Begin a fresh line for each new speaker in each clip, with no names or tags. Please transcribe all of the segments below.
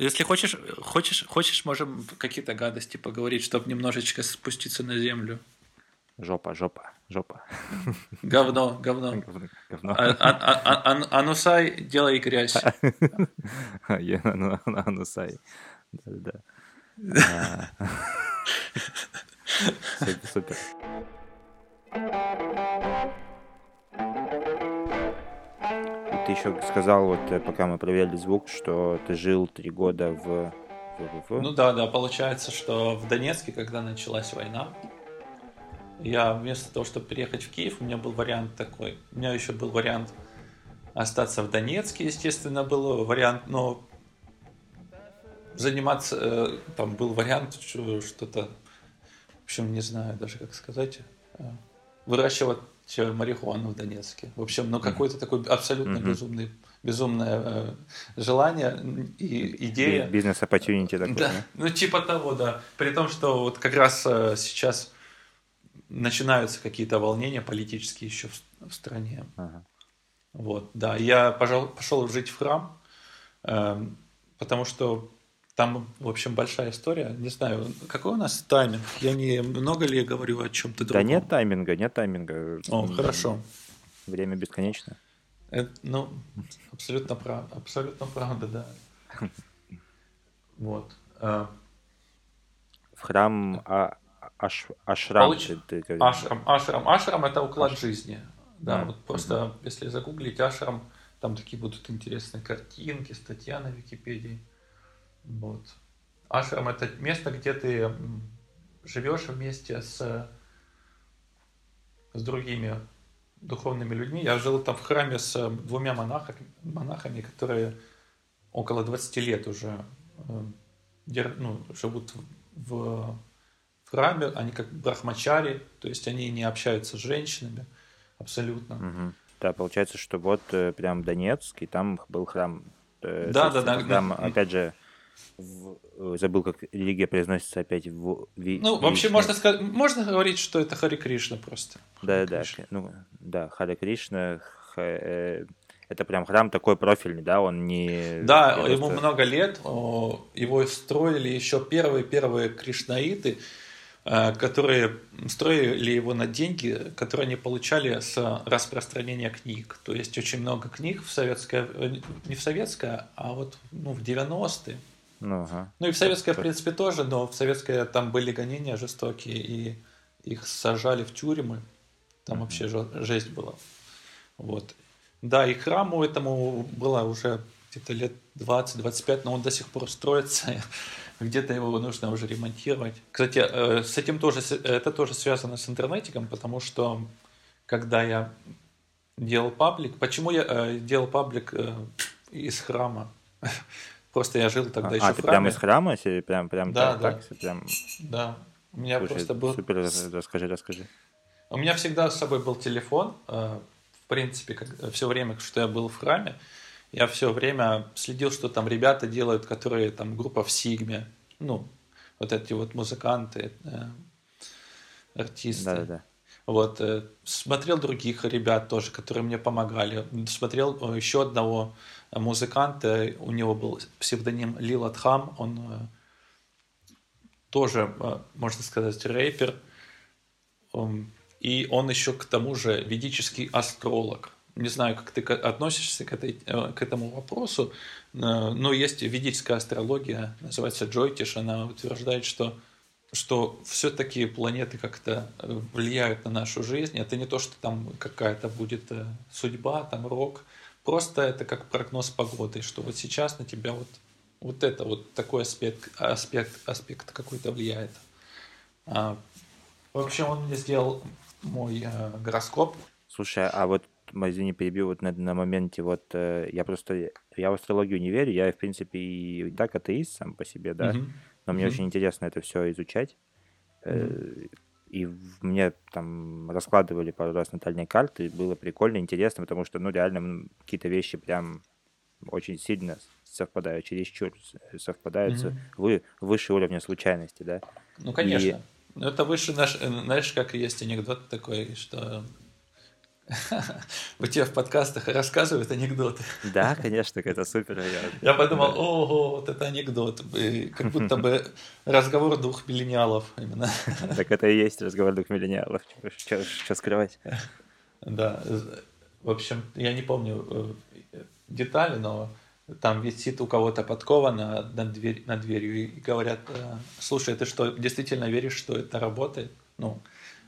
если хочешь, хочешь, хочешь, можем какие-то гадости поговорить, чтобы немножечко спуститься на землю.
Жопа, жопа, жопа.
Говно, говно. говно. А, а, а, анусай, делай грязь.
Анусай. Да-да-да. Супер. Ты еще сказал, вот э, пока мы проверяли звук, что ты жил три года в.
Ну да, да, получается, что в Донецке, когда началась война, я вместо того, чтобы переехать в Киев, у меня был вариант такой. У меня еще был вариант остаться в Донецке, естественно, был вариант, но заниматься, э, там был вариант что-то, в общем, не знаю даже, как сказать, э, выращивать марихуану в Донецке. В общем, ну какой-то такой абсолютно mm-hmm. безумный безумное э, желание и идея.
Бизнес-оппортюнити
такой. Да, да, ну типа того, да. При том, что вот как раз э, сейчас начинаются какие-то волнения политические еще в, в стране. Ага. Вот, да. Я пожал, пошел жить в храм, э, потому что там, в общем, большая история. Не знаю, какой у нас тайминг? Я не много ли я говорю о чем-то
другом? Да нет тайминга, нет тайминга.
О, хорошо.
Время бесконечно.
Это, ну, абсолютно, прав, абсолютно правда, да. Вот. А,
в храм а, аш, ашрам. Получ...
Ашрам, ашрам. Ашрам это уклад Аш... жизни. Да, mm вот просто если загуглить ашрам, там такие будут интересные картинки, статья на Википедии. Вот. Ашрам это место, где ты живешь вместе с, с другими духовными людьми. Я жил там в храме с э, двумя монахами, монахами которые около 20 лет уже э, ну, живут в, в храме. Они как брахмачари, то есть они не общаются с женщинами абсолютно.
Угу. Да, получается, что вот э, прям Донецк, и там был храм.
Да, да, да.
Там, опять же, в, э, забыл, как религия произносится опять в...
Ви, ну, вообще можно сказать, можно говорить, что это Хари Кришна просто.
Да, да, ну, да, Хари Кришна, ха, э, это прям храм такой профильный, да, он не...
Да, просто... ему много лет, его строили еще первые-первые кришнаиты, э, которые строили его на деньги, которые они получали с распространения книг. То есть очень много книг в советское, э, не в советское, а вот ну, в 90-е
ну, ага.
ну и в советское, в принципе, тоже, но в советское там были гонения жестокие, и их сажали в тюрьмы. Там mm вообще жесть была. Вот. Да, и храму этому было уже где-то лет 20-25, но он до сих пор строится. Где-то его нужно уже ремонтировать. Кстати, э, с этим тоже, это тоже связано с интернетиком, потому что когда я делал паблик, почему я э, делал паблик э, из храма? Просто я жил тогда а, еще
а, в храме. прямо из храма? Если прям, прям
да,
так,
да.
прям...
Да. У меня Слушай, просто был...
Супер, расскажи, расскажи.
У меня всегда с собой был телефон. Э, в принципе, как, все время, что я был в храме, я все время следил, что там ребята делают, которые там группа в Сигме. Ну, вот эти вот музыканты, э, артисты.
Да, да, да.
Вот, э, смотрел других ребят тоже, которые мне помогали. Смотрел еще одного музыкант, э, у него был псевдоним Лил Атхам, он э, тоже, э, можно сказать, рэпер, и он еще к тому же ведический астролог. Не знаю, как ты относишься к, этой, к этому вопросу, но есть ведическая астрология, называется Джойтиш, она утверждает, что что все-таки планеты как-то влияют на нашу жизнь. Это не то, что там какая-то будет судьба, там рок, Просто это как прогноз погоды, что вот сейчас на тебя вот, вот это вот такой аспект, аспект, аспект какой-то влияет. А, в общем, он мне сделал мой э, гороскоп.
Слушай, а вот извини, перебью вот на, на моменте, вот э, я просто, я в астрологию не верю, я, в принципе, и так атеист сам по себе, да, mm-hmm. но мне mm-hmm. очень интересно это все изучать. Mm-hmm. И мне там раскладывали пару раз натальные карты, было прикольно, интересно, потому что, ну, реально какие-то вещи прям очень сильно совпадают, чересчур совпадают mm-hmm. вы, выше уровня случайности, да?
Ну, конечно. И... Это выше наш, знаешь, как есть анекдот такой, что У тебя в подкастах рассказывают анекдоты.
Да, конечно, это супер.
Я подумал, ого, вот это анекдот. Как будто бы разговор двух миллениалов именно.
Так это и есть разговор двух миллениалов. Что скрывать?
Да. В общем, я не помню э, детали, но там висит у кого-то подкова на, на, дверь, на дверью и говорят, э, слушай, ты что, действительно веришь, что это работает? Ну,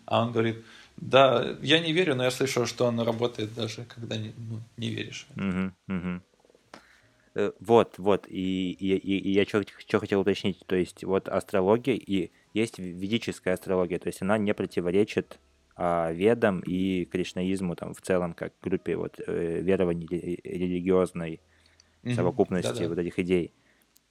а он говорит, да, я не верю, но я слышал, что он работает даже, когда не, ну, не веришь.
Угу, угу. Вот, вот, и, и, и, я что хотел уточнить, то есть вот астрология, и есть ведическая астрология, то есть она не противоречит а, ведам и кришнаизму там в целом, как группе вот э, верований религиозной совокупности mm-hmm. вот этих идей.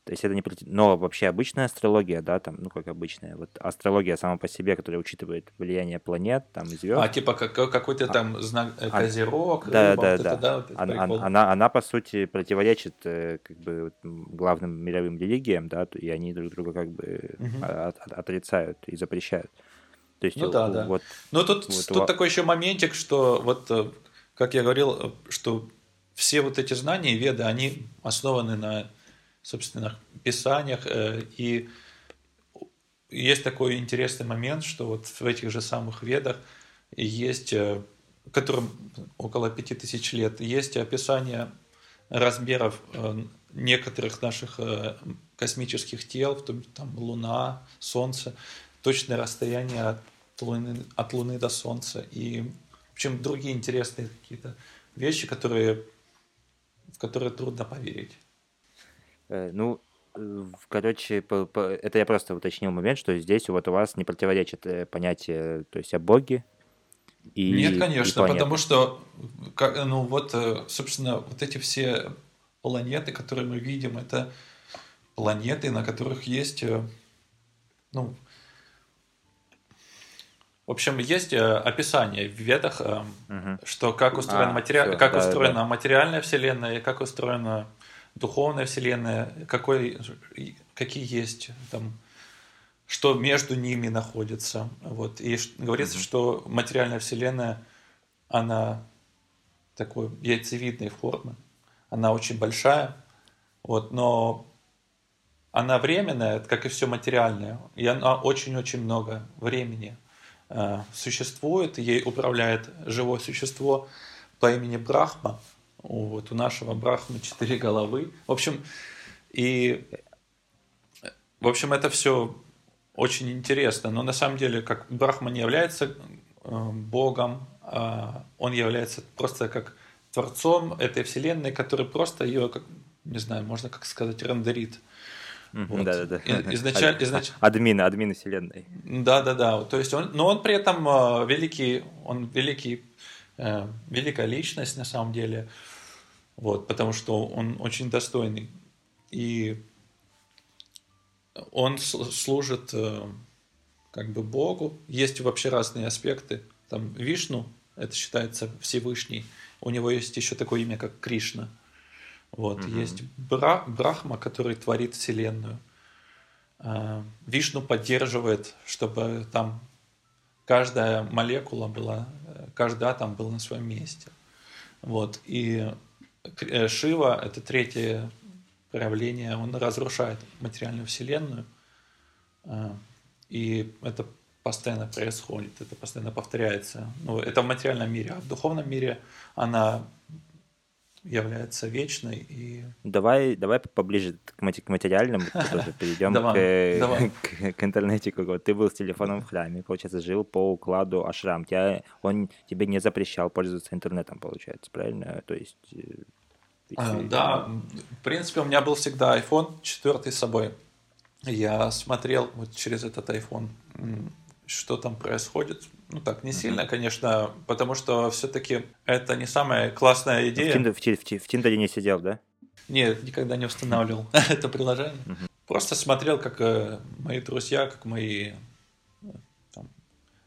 То есть это не... Но вообще обычная астрология, да, там, ну как обычная, вот астрология сама по себе, которая учитывает влияние планет, там, звезд.
А, типа как, какой-то а, там знак, э, а, козерог,
да, рыба, да, вот да. Это, да вот она, она, она, она, по сути, противоречит э, как бы главным мировым религиям, да, и они друг друга как бы угу. от, от, отрицают и запрещают.
То есть, ну да, да. Вот, Но тут, вот, тут вот... такой еще моментик, что вот, как я говорил, что все вот эти знания, веды, они основаны на собственно, писаниях. Э, и есть такой интересный момент, что вот в этих же самых ведах есть, э, которым около пяти тысяч лет, есть описание размеров э, некоторых наших космических тел, там Луна, Солнце, точное расстояние от Луны, от Луны до Солнца. И, в общем, другие интересные какие-то вещи, которые, в которые трудно поверить.
Э, ну, короче, это я просто уточнил момент, что здесь вот у вас не противоречит э, понятие, то есть о Боге
и Нет, конечно, и потому что, ну вот, э, собственно, вот эти все планеты, которые мы видим, это планеты, на которых есть, ну, в общем, есть описание в ведах, угу. что как устроена, а, матери... все, как да, устроена да. материальная вселенная, как устроена духовная вселенная, какой, какие есть там, что между ними находится. Вот. И говорится, mm-hmm. что материальная вселенная, она такой яйцевидной формы, она очень большая, вот, но она временная, как и все материальное, и она очень-очень много времени э, существует, ей управляет живое существо по имени Брахма – вот у нашего Брахмы четыре головы. В общем, и в общем, это все очень интересно. Но на самом деле, как Брахма не является э, Богом, а он является просто как творцом этой вселенной, который просто ее, как, не знаю, можно как сказать, рендерит.
Вот. Да, да, да. Изначально, изнач... Админ, админ вселенной.
Да, да, да. То есть он, но он при этом э, великий, он великий, э, великая личность на самом деле. Вот, потому что он очень достойный. И он служит э, как бы Богу. Есть вообще разные аспекты. Там Вишну, это считается Всевышний. У него есть еще такое имя, как Кришна. Вот. Угу. Есть Бра, Брахма, который творит Вселенную. А, Вишну поддерживает, чтобы там каждая молекула была, э, каждый атом был на своем месте. Вот. И Э, Шива – это третье проявление, он разрушает материальную вселенную, а, и это постоянно происходит, это постоянно повторяется. Ну, это в материальном мире, а в духовном мире она является вечной и...
Давай, давай поближе к, мати- к материальному тоже перейдем к, к, к интернетику. Вот ты был с телефоном в храме, получается, жил по укладу Ашрам. Тебя, он тебе не запрещал пользоваться интернетом, получается, правильно? То есть... Э,
а, да, в принципе, у меня был всегда iPhone 4 с собой. Я смотрел вот через этот iPhone, что там происходит. Ну так, не сильно, конечно, потому что все-таки это не самая классная идея. В,
Тиндере, в, в, в Тиндере не сидел, да?
Нет, никогда не устанавливал это приложение. Просто смотрел, как э, мои друзья, как мои э, там,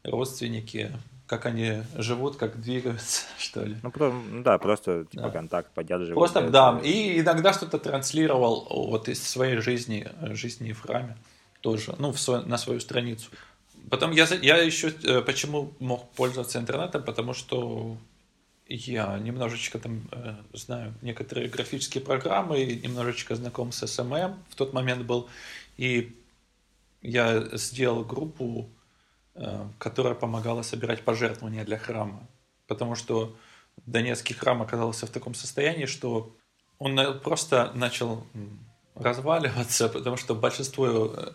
родственники, как они живут, как двигаются, что ли.
Ну, про, да, просто типа да. контакт поддерживал.
Просто, да, и иногда что-то транслировал вот из своей жизни, жизни в храме тоже, ну, в свой, на свою страницу. Потом я, я еще э, почему мог пользоваться интернетом, потому что я немножечко там э, знаю некоторые графические программы, немножечко знаком с SMM в тот момент был, и я сделал группу, э, которая помогала собирать пожертвования для храма, потому что Донецкий храм оказался в таком состоянии, что он просто начал разваливаться, потому что большинство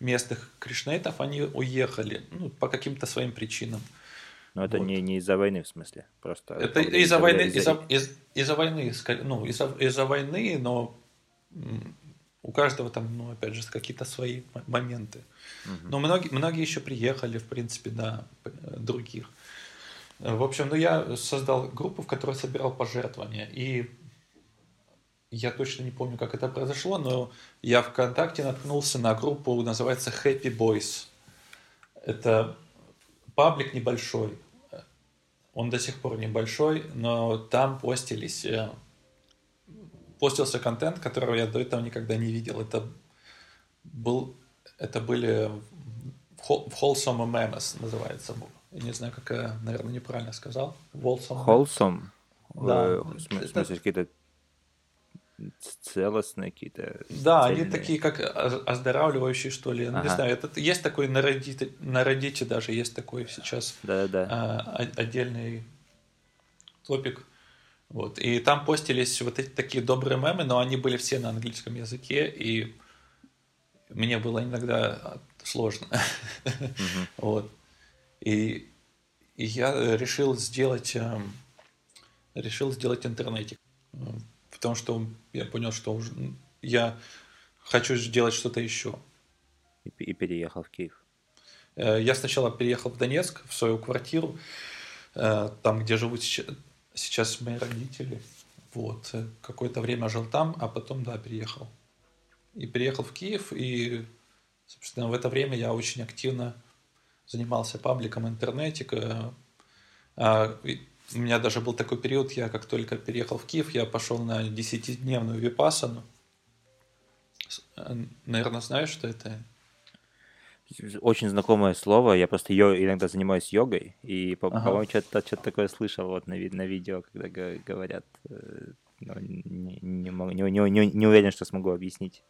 местных кришнейтов, они уехали ну, по каким-то своим причинам.
Но это вот. не, не из-за войны, в смысле, просто...
Это из-за войны, из-за, из, из-за войны, ну, из-за, из-за войны, но у каждого там, ну, опять же, какие-то свои моменты. Угу. Но многие, многие еще приехали, в принципе, да, других. В общем, ну, я создал группу, в которой собирал пожертвования, и я точно не помню, как это произошло, но я ВКонтакте наткнулся на группу, называется Happy Boys. Это паблик небольшой. Он до сих пор небольшой, но там постились э, постился контент, которого я до этого никогда не видел. Это был, это были wholesome memes называется. Я не знаю, как я, наверное, неправильно сказал.
Wholesome. Wholesome?
Да.
Э, в смысле, какие-то целостные какие-то.
Да, цельные. они такие как оздоравливающие, что ли. Ага. Не знаю, это, есть такой на Reddit, на Reddit даже есть такой сейчас
да, да.
А, отдельный топик. Вот. И там постились вот эти такие добрые мемы, но они были все на английском языке, и мне было иногда сложно. Угу. Вот. И, и я решил сделать, эм, решил сделать интернетик потому что я понял, что уже я хочу сделать что-то еще.
И, и переехал в Киев.
Э, я сначала переехал в Донецк, в свою квартиру, э, там, где живут сейчас мои родители. Вот. Э, какое-то время жил там, а потом, да, переехал. И переехал в Киев, и, собственно, в это время я очень активно занимался пабликом интернетика. А, у меня даже был такой период, я как только переехал в Киев, я пошел на 10-дневную випасану. Э, Наверное, знаешь, что это?
Очень знакомое слово. Я просто йо, иногда занимаюсь йогой, и, по- ага. моему что-то, что-то такое слышал вот на, на видео, когда говорят. Э, но не, не, не, не, не, уверен, что смогу объяснить.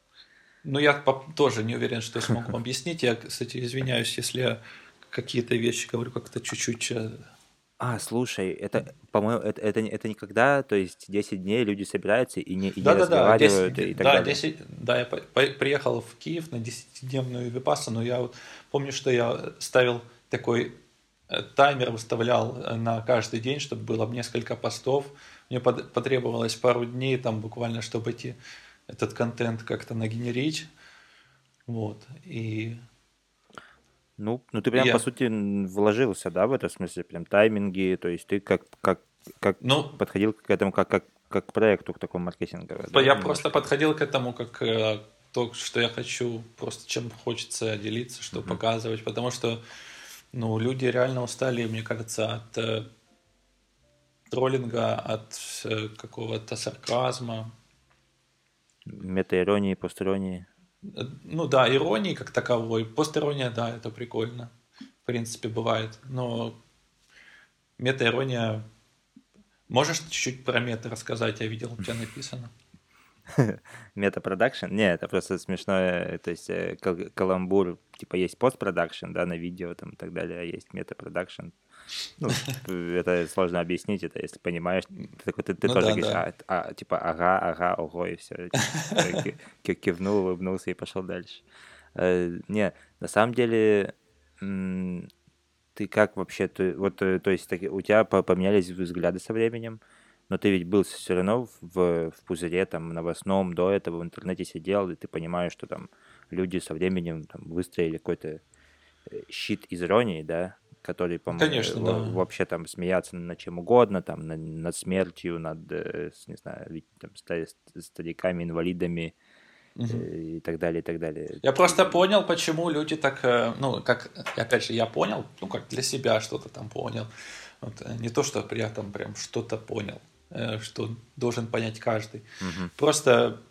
Ну, я тоже не уверен, что смогу объяснить. Я, кстати, извиняюсь, если я какие-то вещи говорю как-то чуть-чуть э,
а, слушай, это, по-моему, это, это, это никогда, то есть 10 дней люди собираются и не, и
да,
не
да,
разговаривают
да, 10, и так да, далее. 10, да, я по, приехал в Киев на 10-дневную випассану, я вот помню, что я ставил такой э, таймер, выставлял э, на каждый день, чтобы было несколько постов. Мне потребовалось пару дней там буквально, чтобы эти, этот контент как-то нагенерить. Вот, и
ну, ну ты прям, я... по сути, вложился, да, в это смысле, прям тайминги, то есть ты как, как, как ну, подходил к этому как, как, как к проекту, к такому маркетинговому.
Да, я просто подходил к этому как э, то, что я хочу, просто чем хочется делиться, что uh-huh. показывать, потому что, ну, люди реально устали, мне кажется, от э, троллинга, от э, какого-то сарказма.
Метаиронии, постиронии.
Ну да, иронии как таковой. Постирония, да, это прикольно. В принципе, бывает. Но мета-ирония... Можешь чуть-чуть про мета рассказать? Я видел, у тебя написано.
Мета-продакшн? Не, это просто смешное, то есть э, каламбур, типа есть постпродакшн, да, на видео там и так далее, а есть мета-продакшн. Ну, это сложно объяснить, это если понимаешь, ты такой, ты, ты ну, тоже да, говоришь, да. А, а, типа, ага, ага, ого, и все. Типа, кивнул, улыбнулся и пошел дальше. Э, не, на самом деле, ты как вообще, ты, вот, э, то есть, у тебя поменялись взгляды со временем, но ты ведь был все равно в, в пузыре там новостном до этого в интернете сидел, и ты понимаешь, что там люди со временем там, выстроили какой-то э, щит из иронии, да, который, по-моему, да. вообще там смеяться над чем угодно, там, над, над смертью, над, э, не знаю, там, стариками, инвалидами, угу. и так далее, и так далее.
Я просто понял, почему люди так, ну, как, опять же, я понял, ну, как для себя что-то там понял. Вот, не то, что я там прям что-то понял. Э, что должен понять каждый. Угу. Просто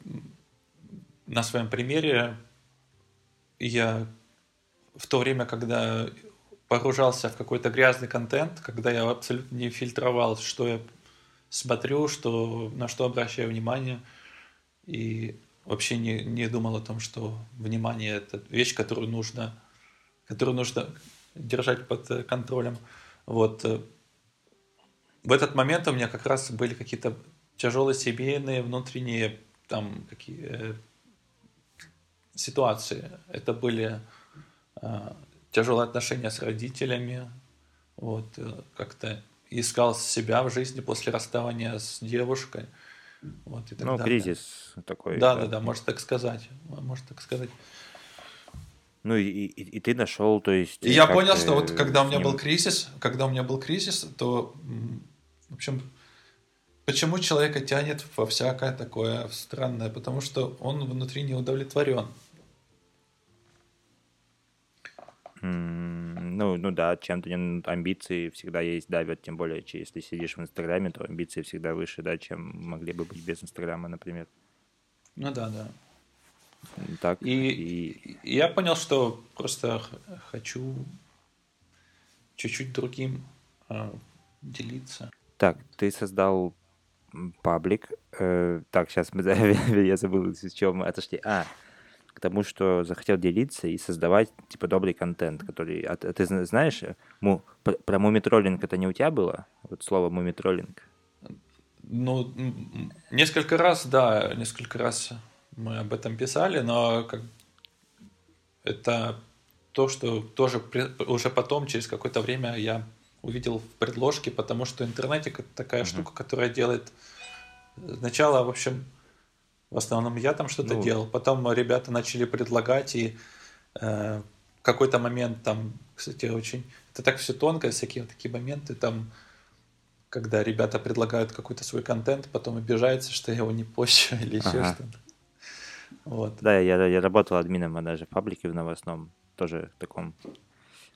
на своем примере я в то время, когда погружался в какой-то грязный контент, когда я абсолютно не фильтровал, что я смотрю, что, на что обращаю внимание, и вообще не, не думал о том, что внимание – это вещь, которую нужно, которую нужно держать под контролем. Вот. Э, в этот момент у меня как раз были какие-то тяжелые семейные, внутренние там какие э, ситуации. Это были э, тяжелые отношения с родителями, вот, э, как-то искал себя в жизни после расставания с девушкой. Вот, и
так ну, далее. кризис такой.
Да, да, да, можно так сказать. Можно так сказать.
Ну и, и, и ты нашел, то есть.
И я понял, что вот когда у меня был кризис, когда у меня был кризис, то, в общем, почему человека тянет во всякое такое странное? Потому что он внутри не удовлетворен.
Ну, ну да, чем-то амбиции всегда есть, давят, тем более, если сидишь в Инстаграме, то амбиции всегда выше, да, чем могли бы быть без Инстаграма, например.
Ну да, да.
Так.
И, и я понял, что просто хочу чуть-чуть другим э, делиться.
Так, ты создал паблик. Э, так, сейчас мы я забыл, с чего мы отошли. А, к тому, что захотел делиться и создавать, типа, добрый контент, который... А, ты знаешь, му, про мумитроллинг это не у тебя было? Вот слово мумитроллинг.
Ну, несколько раз, да, несколько раз мы об этом писали, но как... это то, что тоже уже потом, через какое-то время я увидел в предложке, потому что интернетик это такая mm-hmm. штука, которая делает сначала, в общем, в основном я там что-то ну, делал. Потом ребята начали предлагать, и э, какой-то момент там, кстати, очень... Это так все тонко, всякие вот такие моменты там, когда ребята предлагают какой-то свой контент, потом обижаются, что я его не пощу или еще ага. что-то.
Вот. Да, я, я работал админом даже в паблике в новостном, тоже таком,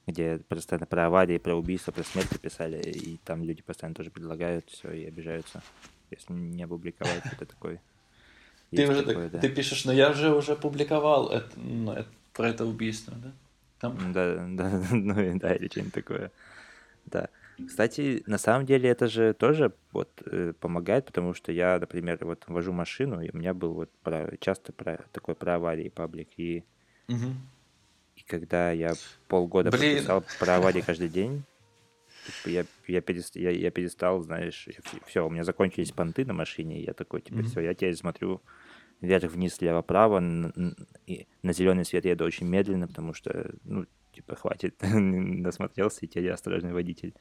где постоянно про аварии, про убийства, про смерти писали, и там люди постоянно тоже предлагают все и обижаются, если не опубликовать это такой
ты уже такое, да. ты пишешь, но я же уже публиковал это, ну, это, про это убийство, да?
Там... Да, да, ну да, или что-нибудь такое. Да. Кстати, на самом деле это же тоже вот э, помогает, потому что я, например, вот вожу машину, и у меня был вот про, часто про, такой про аварии паблик, и, угу. и когда я полгода Блин. писал про аварии каждый день, типа, я, я, перестал, я, я перестал, знаешь, все, у меня закончились понты на машине, и я такой, типа, mm-hmm. все, я теперь смотрю вверх-вниз, лево-право, на, на зеленый свет еду очень медленно, потому что, ну, типа, хватит, насмотрелся, и теперь осторожный водитель.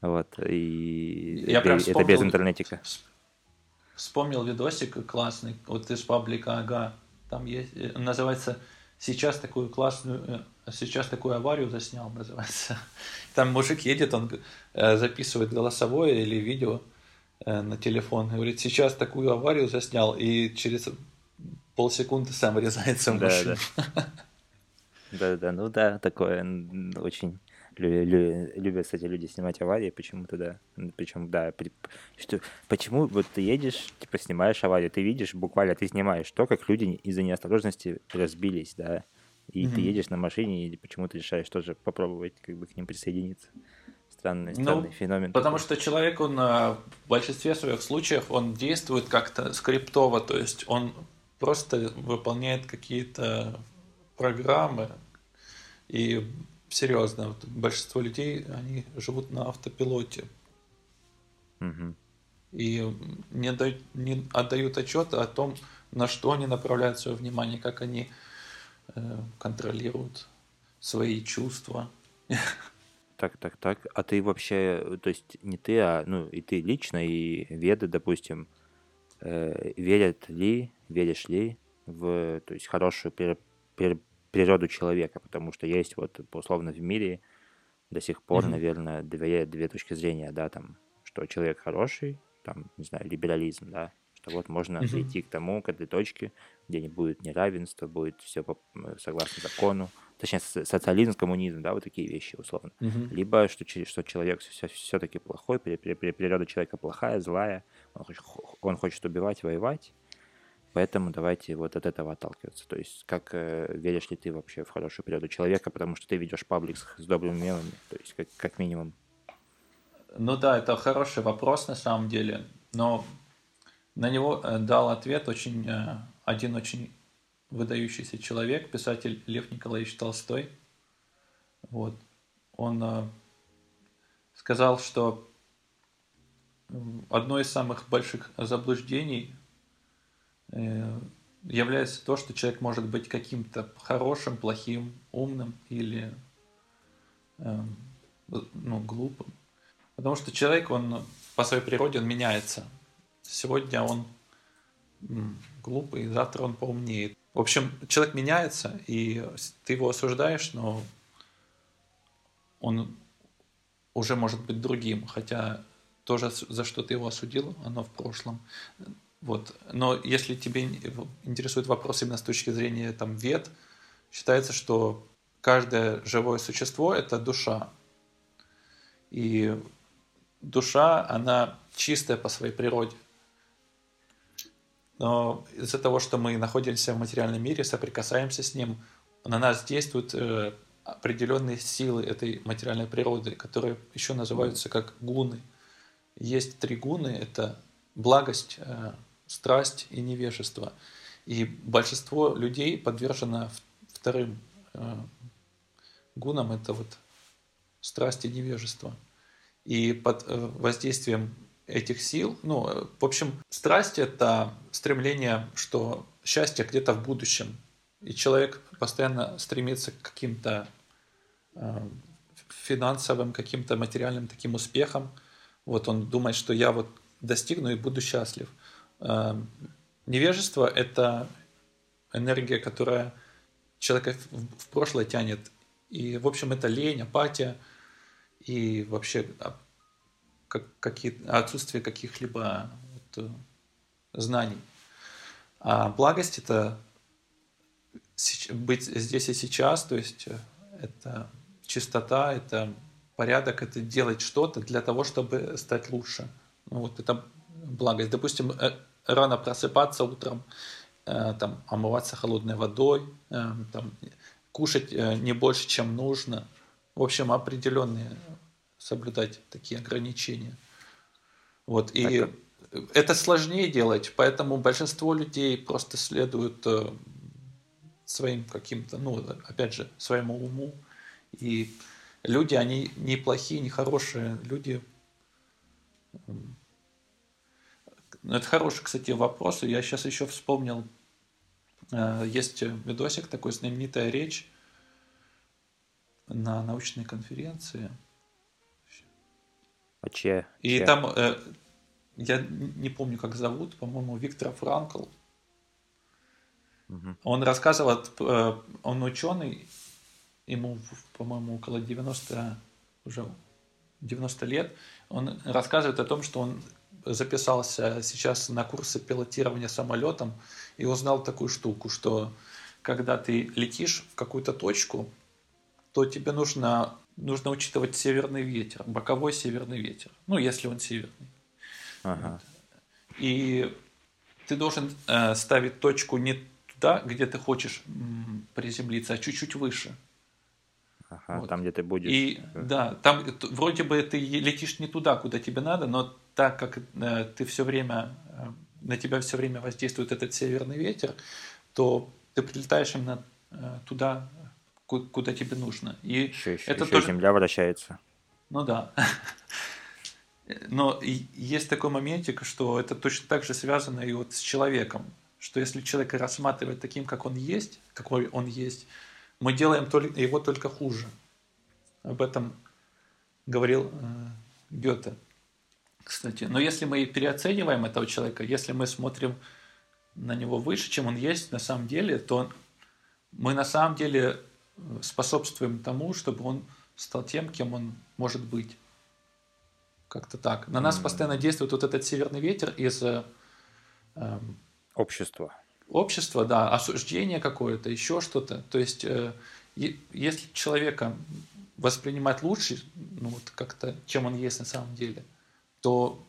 Вот, и
я прям
это без интернетика.
Вспомнил видосик классный, вот из паблика Ага, там есть, э, называется «Сейчас такую классную, э, сейчас такую аварию заснял», называется. Там мужик едет, он э, записывает голосовое или видео на телефон, говорит, сейчас такую аварию заснял, и через полсекунды сам врезается в машину.
Да, да, ну да, такое очень любят, кстати, люди снимать аварии почему-то, да. Причем, да, что, почему вот ты едешь, типа, снимаешь аварию, ты видишь, буквально ты снимаешь то, как люди из-за неосторожности разбились, да, и mm-hmm. ты едешь на машине и почему-то решаешь тоже попробовать как бы к ним присоединиться. Странный, странный ну, феномен.
Потому такой. что человек, он в большинстве своих случаев, он действует как-то скриптово, то есть он просто выполняет какие-то программы, и серьезно, вот большинство людей, они живут на автопилоте.
Угу.
И не, отдают, не отдают отчет о том, на что они направляют свое внимание, как они э, контролируют свои чувства.
Так, так, так. А ты вообще, то есть не ты, а ну и ты лично, и веды, допустим, э, верят ли веришь ли в то есть, хорошую пер, пер, природу человека, потому что есть вот условно в мире до сих пор, mm-hmm. наверное, две, две точки зрения, да, там, что человек хороший, там, не знаю, либерализм, да, что вот можно mm-hmm. прийти к тому, к этой точке, где не будет неравенства, будет все по, согласно закону, точнее, социализм, коммунизм, да, вот такие вещи, условно.
Mm-hmm.
Либо, что, что человек все, все-таки плохой, природа человека плохая, злая, он хочет, он хочет убивать, воевать, Поэтому давайте вот от этого отталкиваться. То есть как э, веришь ли ты вообще в хорошую природу человека, потому что ты ведешь паблик с, с добрыми мемами, то есть как, как минимум.
Ну да, это хороший вопрос на самом деле, но на него э, дал ответ очень э, один очень выдающийся человек, писатель Лев Николаевич Толстой. Вот. Он э, сказал, что одно из самых больших заблуждений э, является то, что человек может быть каким-то хорошим, плохим, умным или э, ну, глупым. Потому что человек, он по своей природе, он меняется. Сегодня он глупый, завтра он поумнеет. В общем, человек меняется, и ты его осуждаешь, но он уже может быть другим, хотя то, за что ты его осудил, оно в прошлом. Вот. Но если тебе интересует вопрос именно с точки зрения там, вет, считается, что каждое живое существо – это душа. И душа, она чистая по своей природе. Но из-за того, что мы находимся в материальном мире, соприкасаемся с ним, на нас действуют э, определенные силы этой материальной природы, которые еще называются как гуны. Есть три гуны – это благость, э, страсть и невежество. И большинство людей подвержено вторым э, гунам – это вот страсть и невежество. И под воздействием этих сил. Ну, в общем, страсть — это стремление, что счастье где-то в будущем. И человек постоянно стремится к каким-то э, финансовым, каким-то материальным таким успехам. Вот он думает, что я вот достигну и буду счастлив. Э, невежество — это энергия, которая человека в прошлое тянет. И, в общем, это лень, апатия и вообще как, какие, отсутствие каких-либо вот, э, знаний. А благость это быть здесь и сейчас, то есть э, это чистота, это порядок, это делать что-то для того, чтобы стать лучше. Ну, вот это благость. Допустим, э, рано просыпаться утром, там, омываться холодной водой, там, кушать не больше, чем нужно. В общем, определенные соблюдать такие ограничения. Вот. И это... это сложнее делать, поэтому большинство людей просто следуют э, своим каким-то, ну, опять же, своему уму. И люди, они не плохие, не хорошие. Люди... Ну, это хороший, кстати, вопрос. Я сейчас еще вспомнил, э, есть видосик такой, знаменитая речь на научной конференции –
а чья?
И чья? там, э, я не помню, как зовут, по-моему, Виктор Франкл. Угу. Он рассказывал, э, он ученый, ему, по-моему, около 90, уже 90 лет. Он рассказывает о том, что он записался сейчас на курсы пилотирования самолетом и узнал такую штуку, что когда ты летишь в какую-то точку, то тебе нужно нужно учитывать северный ветер, боковой северный ветер. Ну, если он северный. Ага. И ты должен э, ставить точку не туда, где ты хочешь м, приземлиться, а чуть-чуть выше.
Ага, вот. там, где ты будешь.
И да, там вроде бы ты летишь не туда, куда тебе надо, но так как э, ты все время э, на тебя все время воздействует этот северный ветер, то ты прилетаешь именно э, туда, куда тебе нужно. И
еще, еще, это еще тоже... Земля вращается.
Ну да. Но есть такой моментик, что это точно так же связано и вот с человеком, что если человека рассматривать таким, как он есть, какой он есть, мы делаем его только хуже. Об этом говорил э, Гёте, кстати. Но если мы переоцениваем этого человека, если мы смотрим на него выше, чем он есть на самом деле, то мы на самом деле способствуем тому, чтобы он стал тем, кем он может быть. Как-то так. На нас mm-hmm. постоянно действует вот этот северный ветер из э,
эм, общества.
Общества, да, осуждение какое-то, еще что-то. То есть, э, если человека воспринимать лучше, ну вот как-то, чем он есть на самом деле, то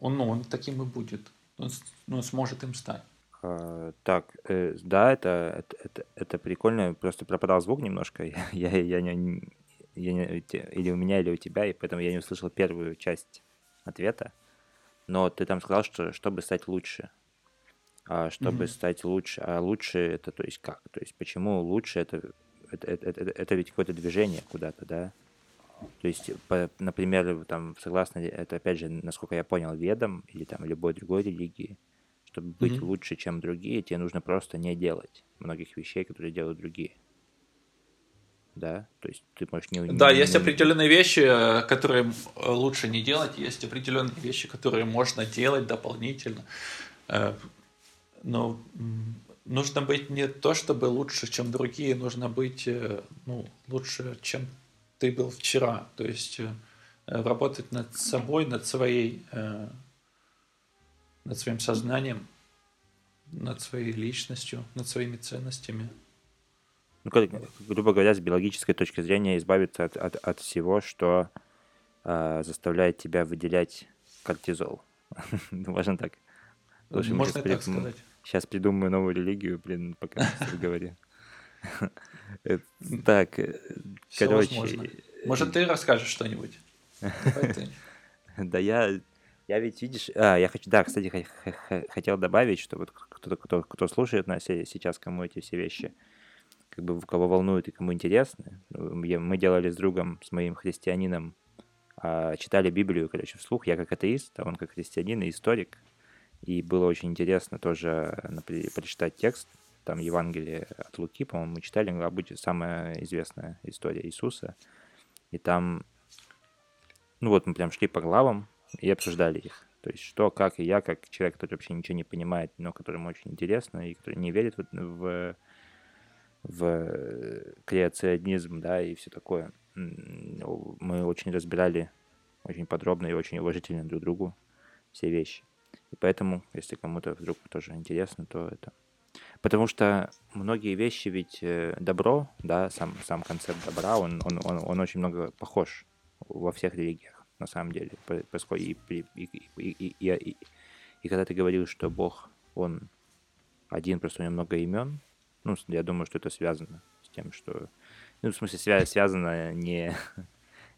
он, ну, он таким и будет. Он, ну, сможет им стать.
А, так, э, да, это, это, это, прикольно. Просто пропадал звук немножко. Я, я, я не, я не, или у меня, или у тебя, и поэтому я не услышал первую часть ответа. Но ты там сказал, что чтобы стать лучше. А чтобы mm-hmm. стать лучше. А лучше это, то есть как? То есть почему лучше это это, это, это, это ведь какое-то движение куда-то, да? То есть, по, например, там, согласно, это опять же, насколько я понял, ведом или там любой другой религии, чтобы быть mm-hmm. лучше, чем другие, тебе нужно просто не делать многих вещей, которые делают другие. Да, то есть ты можешь не...
Да, не, есть не... определенные вещи, э, которые лучше не делать, есть определенные вещи, которые можно делать дополнительно. Э, но нужно быть не то, чтобы лучше, чем другие, нужно быть э, ну, лучше, чем ты был вчера. То есть э, работать над собой, над своей, э, над своим сознанием, над своей личностью, над своими ценностями.
Ну, как, грубо говоря, с биологической точки зрения избавиться от, от, от всего, что э, заставляет тебя выделять кортизол. Можно так.
Можно так сказать.
Сейчас придумаю новую религию, блин, пока ты говори. Э, так, э, короче...
Может, ты расскажешь что-нибудь?
Да я... Я ведь, видишь... А, я хочу... Да, кстати, хотел добавить, что вот кто, кто, кто слушает нас сейчас, кому эти все вещи, как бы кого волнуют и кому интересны, мы делали с другом, с моим христианином, а, читали Библию, короче, вслух. Я как атеист, а он как христианин и историк. И было очень интересно тоже например, прочитать текст, там Евангелие от Луки, по-моему, мы читали, обычно самая известная история Иисуса. И там, ну вот мы прям шли по главам и обсуждали их. То есть что, как и я, как человек, который вообще ничего не понимает, но которому очень интересно и который не верит в, в, в креационизм, да, и все такое. Мы очень разбирали очень подробно и очень уважительно друг другу все вещи. И поэтому, если кому-то вдруг тоже интересно, то это... Потому что многие вещи ведь э, добро, да, сам, сам концепт добра, он, он, он, он очень много похож во всех религиях, на самом деле. Поскольку и, и, и, и, и, и, когда ты говорил, что Бог, он один, просто у него много имен, ну, я думаю, что это связано с тем, что... Ну, в смысле, свя- связано не...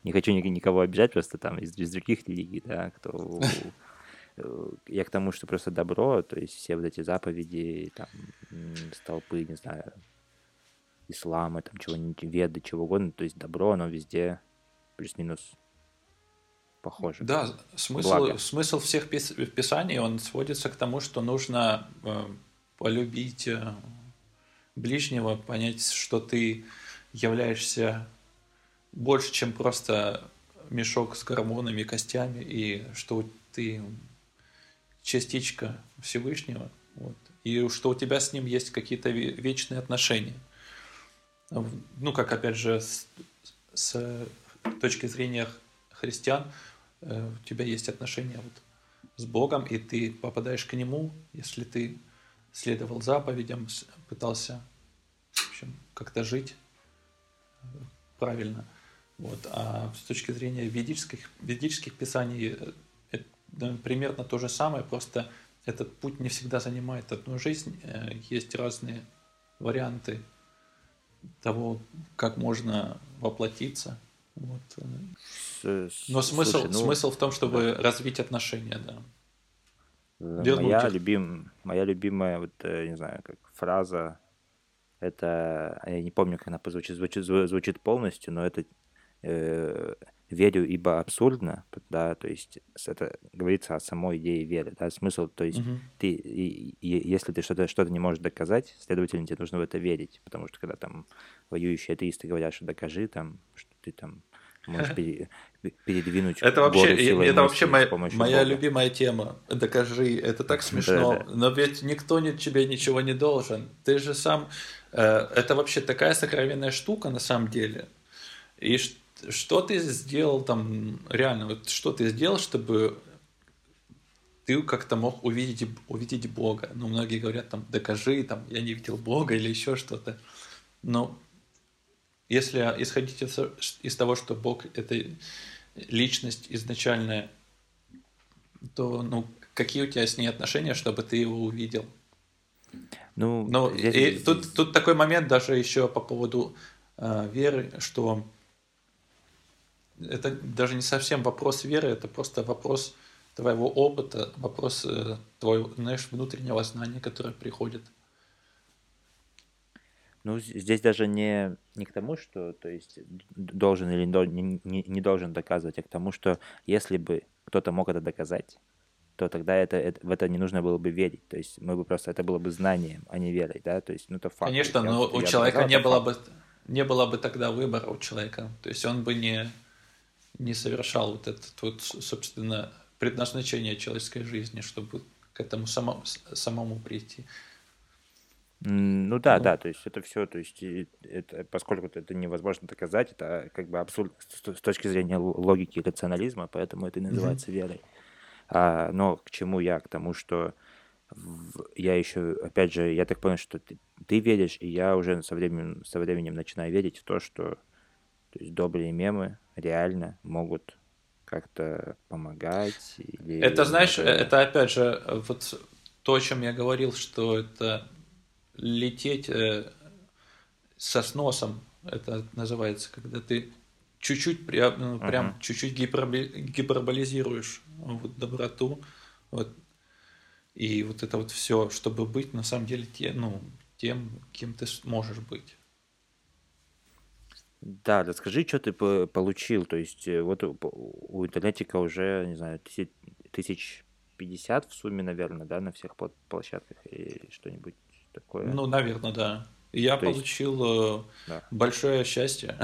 Не хочу никого обижать, просто там из, из других религий, да, кто Э, я к тому, что просто добро, то есть все вот эти заповеди, там, столпы, не знаю, ислама, там, чего-нибудь, веды, чего угодно, то есть добро, оно везде плюс-минус похоже.
Да, смысл, смысл всех пис писаний, он сводится к тому, что нужно э, полюбить э, ближнего, понять, что ты являешься больше, чем просто мешок с гормонами, костями, и что ты частичка Всевышнего, вот, и что у тебя с ним есть какие-то вечные отношения. Ну, как опять же, с, с точки зрения христиан, у тебя есть отношения вот с Богом, и ты попадаешь к Нему, если ты следовал заповедям, пытался в общем, как-то жить э, правильно. Вот. А с точки зрения ведических, ведических писаний э, примерно то же самое, просто этот путь не всегда занимает одну жизнь. Э, есть разные варианты того, как можно воплотиться. Вот. Э. Но смысл, Слушай, ну, смысл в том, чтобы да. развить отношения, да.
моя, любим, моя любимая, вот, э, не знаю, как фраза, это, я не помню, как она звучит, звучит, звучит полностью, но это э, верю, ибо абсурдно, да, то есть это говорится о самой идее веры, да, смысл, то есть угу. ты, и, и, если ты что-то что не можешь доказать, следовательно, тебе нужно в это верить, потому что когда там воюющие атеисты говорят, что докажи там, что ты там можешь пере, передвинуть
это вообще, это вообще моя, моя любимая тема. Докажи, это так смешно, но ведь никто не, тебе ничего не должен. Ты же сам, э, это вообще такая сокровенная штука на самом деле. И что ты сделал там, реально, вот что ты сделал, чтобы ты как-то мог увидеть, увидеть Бога. Ну, многие говорят там, докажи, там, я не видел Бога или еще что-то. Но если исходить из, из того, что Бог – это личность изначальная, то ну, какие у тебя с ней отношения, чтобы ты его увидел? Ну, ну здесь, и здесь... Тут, тут такой момент даже еще по поводу э, веры, что это даже не совсем вопрос веры, это просто вопрос твоего опыта, вопрос э, твоего, знаешь, внутреннего знания, которое приходит.
Ну, здесь даже не, не к тому, что, то есть, должен или не, не, не должен доказывать, а к тому, что если бы кто-то мог это доказать, то тогда это, это, в это не нужно было бы верить. То есть мы бы просто, это было бы знанием, а не верой, да, то есть, ну, это факт.
Конечно, но у человека доказал, не было факт. бы, не было бы тогда выбора у человека. То есть он бы не, не совершал вот это вот, собственно, предназначение человеческой жизни, чтобы к этому самому, самому прийти.
Ну да, ну. да, то есть это все, то есть это, поскольку это невозможно доказать, это как бы абсурд с точки зрения логики и рационализма, поэтому это и называется mm-hmm. верой. А, но к чему я? К тому, что я еще, опять же, я так понял, что ты, ты веришь, и я уже со временем, со временем начинаю верить в то, что то есть добрые мемы реально могут как-то помогать? Или...
Это, знаешь, это опять же вот то, о чем я говорил, что это лететь э, со сносом, это называется, когда ты чуть-чуть, прям, ну, прям uh-huh. чуть-чуть гиперболизируешь вот, доброту, вот, и вот это вот все, чтобы быть на самом деле те, ну, тем, кем ты можешь быть.
Да, расскажи, что ты получил. То есть, э, вот у интернетика уже, не знаю, тысяч пятьдесят в сумме, наверное, да, на всех площадках или что-нибудь такое.
Ну, наверное, да. Я То получил есть... Э, да. большое счастье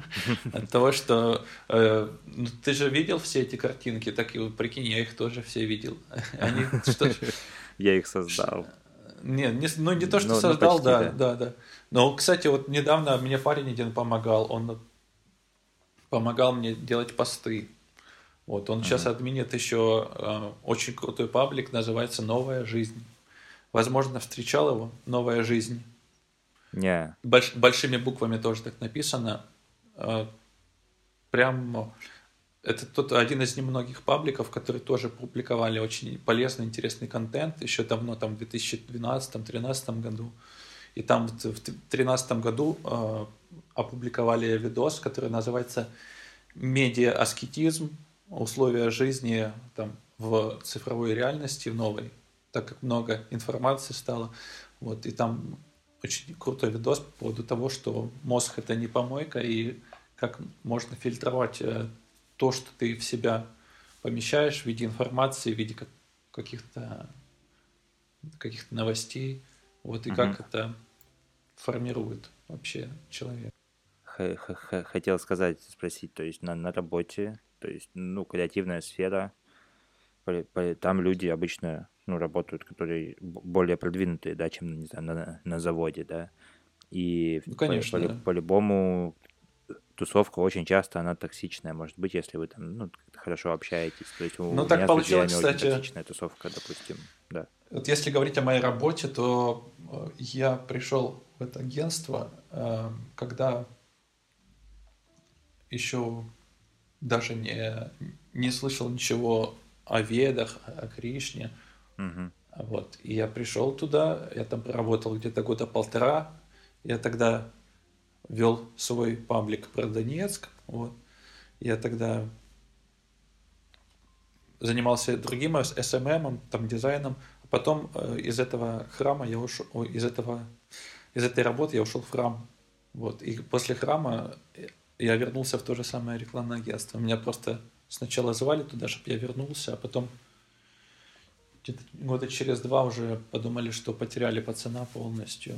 от того, что э, ну, ты же видел все эти картинки, так и прикинь, я их тоже все видел. Они
что Я их создал.
Не, не, ну не то, что ну, ну создал, ну, почти, да, да, да, да. Но, кстати, вот недавно мне парень один помогал, он помогал мне делать посты. Вот, он uh-huh. сейчас админит еще э, очень крутой паблик, называется «Новая жизнь». Возможно, встречал его «Новая жизнь».
Не.
Больш, большими буквами тоже так написано. Э, прям это тот один из немногих пабликов, которые тоже публиковали очень полезный, интересный контент еще давно, там в 2012-2013 году. И там в 2013 году э, опубликовали видос, который называется «Медиа-аскетизм. Условия жизни там, в цифровой реальности, в новой», так как много информации стало. Вот, и там очень крутой видос по поводу того, что мозг это не помойка, и как можно фильтровать э, то, что ты в себя помещаешь в виде информации, в виде каких-то каких-то новостей, вот и угу. как это формирует вообще человек.
Хотел сказать, спросить, то есть на, на работе, то есть, ну, креативная сфера, там люди обычно, ну, работают, которые более продвинутые, да, чем, не знаю, на, на заводе, да, и ну, конечно, по, да. по-любому тусовка очень часто она токсичная, может быть, если вы там ну, хорошо общаетесь. То есть у
ну, так получилось, кстати.
Токсичная тусовка, допустим, да.
Вот если говорить о моей работе, то э, я пришел в это агентство, э, когда еще даже не, не слышал ничего о ведах, о Кришне. Угу. Вот. И я пришел туда, я там проработал где-то года полтора. Я тогда вел свой паблик про Донецк. Вот. Я тогда занимался другим SMM, там, дизайном. А потом э, из этого храма я ушел, из этого, из этой работы я ушел в храм. Вот. И после храма я вернулся в то же самое рекламное агентство. Меня просто сначала звали туда, чтобы я вернулся, а потом где-то года через два уже подумали, что потеряли пацана полностью.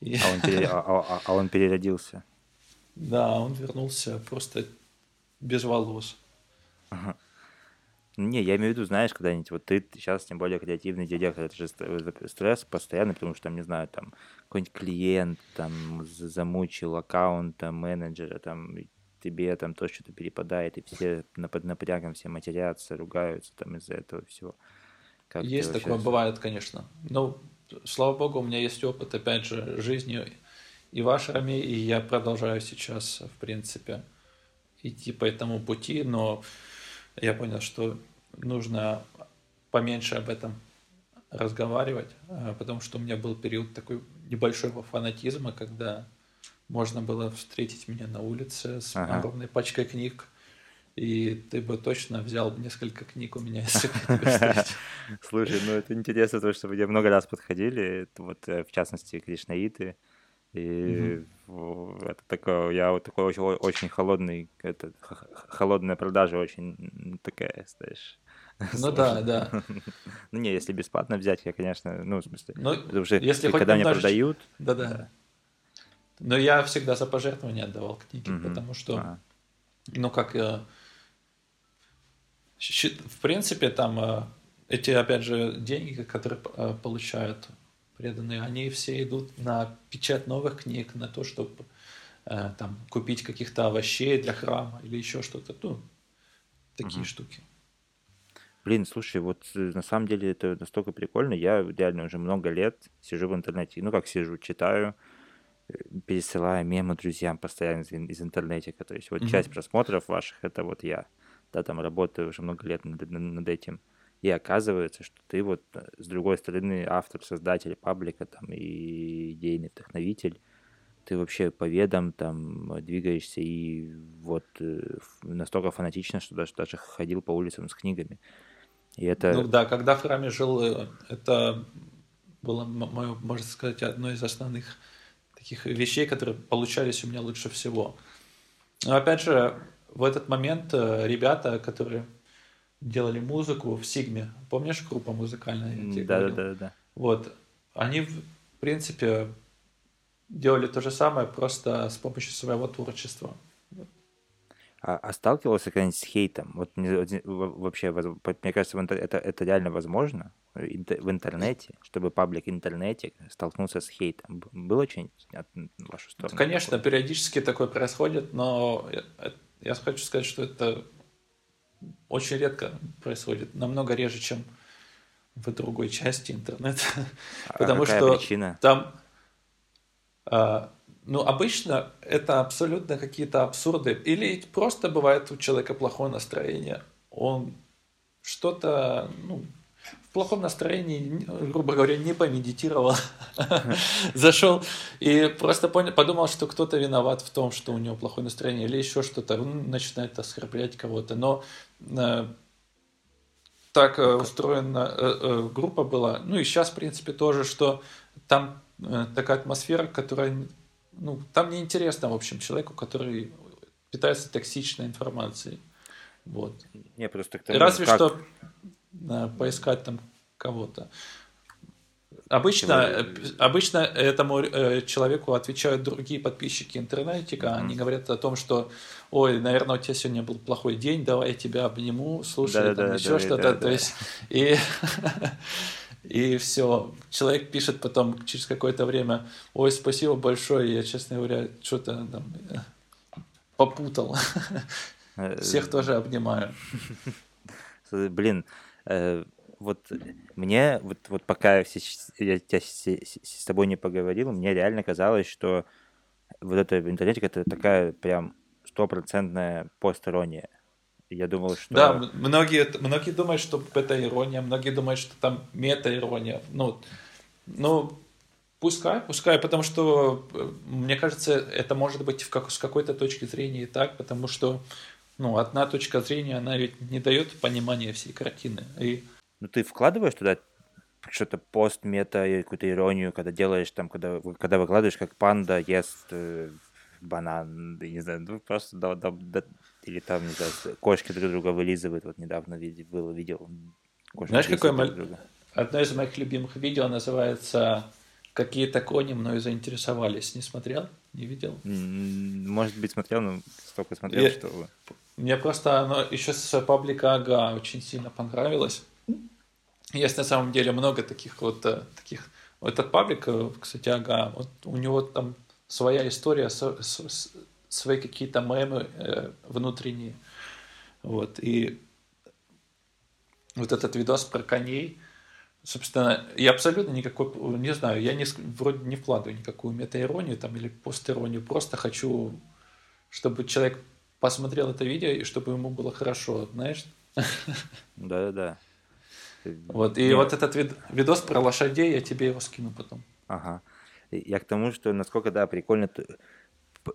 И... А, он пере... а, а, а он переродился.
Да, он вернулся просто без волос.
Ага. Не, я имею в виду, знаешь, когда-нибудь, вот ты сейчас, тем более, креативный директор, это же стресс постоянно, потому что, там, не знаю, там, какой-нибудь клиент, там, замучил аккаунта, менеджера, там, тебе там то что-то перепадает, и все под напрягом все матерятся, ругаются там из-за этого всего.
Как Есть такое, бывает, конечно. Но слава богу, у меня есть опыт, опять же, жизни и в Ашраме, и я продолжаю сейчас, в принципе, идти по этому пути, но я понял, что нужно поменьше об этом разговаривать, э, потому что у меня был период такой небольшого фанатизма, когда можно было встретить меня на улице с ага. огромной пачкой книг, и ты бы точно взял несколько книг у меня, если бы
Слушай, ну это интересно, потому что мне много раз подходили, вот э, в частности кришнаиты, и mm-hmm. это такое, я вот такой очень, очень холодный, это холодная продажа очень такая, знаешь.
Ну да, да.
Ну не, если бесплатно взять, я, конечно, ну, в смысле, ну, потому что если когда мне продают...
Да-да. Но я всегда за пожертвования отдавал книги, mm-hmm. потому что, а. ну, как... Э, в принципе, там э, эти, опять же, деньги, которые э, получают преданные, они все идут на печать новых книг, на то, чтобы там купить каких-то овощей для храма или еще что-то. Ну, такие угу. штуки.
Блин, слушай, вот на самом деле это настолько прикольно. Я реально уже много лет сижу в интернете. Ну, как сижу, читаю, пересылаю мемы друзьям постоянно из, из интернетика. То есть вот mm-hmm. часть просмотров ваших это вот я. Да, там работаю уже много лет над, над этим. И оказывается, что ты вот э, с другой стороны автор, создатель паблика там и идейный вдохновитель. Ты вообще по ведам там двигаешься и вот э, настолько фанатично, что даже, даже ходил по улицам с книгами. И это...
Ну да, когда в храме жил, э, это было, можно сказать, одно из основных таких вещей, которые получались у меня лучше всего. Но опять же, в этот момент э, ребята, которые делали музыку в Сигме, помнишь группа музыкальная?
Да, да, да, да.
Вот, они, в принципе, делали то же самое, просто с помощью своего творчества.
А, а сталкивался когда-нибудь с хейтом? Вот вообще, мне кажется, это, это реально возможно в интернете, чтобы паблик интернете столкнулся с хейтом. Было что-нибудь от вашу сторону?
Конечно, такое? периодически такое происходит, но я хочу сказать, что это очень редко происходит, намного реже, чем в другой части интернета.
А Потому что причина?
там а, ну, обычно это абсолютно какие-то абсурды. Или просто бывает у человека плохое настроение. Он что-то, ну, плохом настроении, грубо говоря, не помедитировал, зашел и просто понял, подумал, что кто-то виноват в том, что у него плохое настроение, или еще что-то, ну, начинает оскорблять кого-то. Но э, так э, устроена э, э, группа была, ну и сейчас, в принципе, тоже, что там э, такая атмосфера, которая ну, там неинтересно, в общем, человеку, который питается токсичной информацией. Вот.
Не, просто
тому, Разве как... что поискать там кого-то. Обычно, э, обычно этому э, человеку отвечают другие подписчики интернетика. Mm-hmm. Они говорят о том, что, ой, наверное, у тебя сегодня был плохой день, давай я тебя обниму, слушай, да, там да, еще да, что-то. Да, То да. есть, и И все. Человек пишет потом через какое-то время, ой, спасибо большое, я, честно говоря, что-то там э, попутал. Э, Всех тоже обнимаю.
Блин, э, вот мне, вот, вот пока я, я, с тобой не поговорил, мне реально казалось, что вот это в интернете это такая прям стопроцентная посторонняя. Я думал, что...
Да, многие, многие думают, что это ирония, многие думают, что там мета-ирония. Ну, ну, пускай, пускай, потому что, э, мне кажется, это может быть в как, с какой-то точки зрения и так, потому что, ну, одна точка зрения, она ведь не дает понимания всей картины. И...
Ну, ты вкладываешь туда что-то пост, мета, какую-то иронию, когда делаешь там, когда, когда выкладываешь, как панда ест э, банан, не знаю, ну просто да, да, да, или там, не знаю, кошки друг друга вылизывают. Вот недавно видел, было, видел.
Знаешь, какое мол... одно из моих любимых видео называется «Какие-то кони мною заинтересовались». Не смотрел? Не видел?
Может быть, смотрел, но столько смотрел, Я... что...
Мне просто оно еще с паблика Ага очень сильно понравилось. Есть на самом деле много таких вот э, таких. Вот этот паблик, кстати, Ага, вот у него там своя история, свои какие-то мемы э, внутренние. Вот. И вот этот видос про коней, собственно, я абсолютно никакой, не знаю, я не, вроде не вкладываю никакую метаиронию там или постиронию, просто хочу, чтобы человек посмотрел это видео и чтобы ему было хорошо, знаешь?
Да-да-да.
Вот, и Нет. вот этот вид, видос про лошадей, я тебе его скину потом.
Ага. Я к тому, что насколько, да, прикольно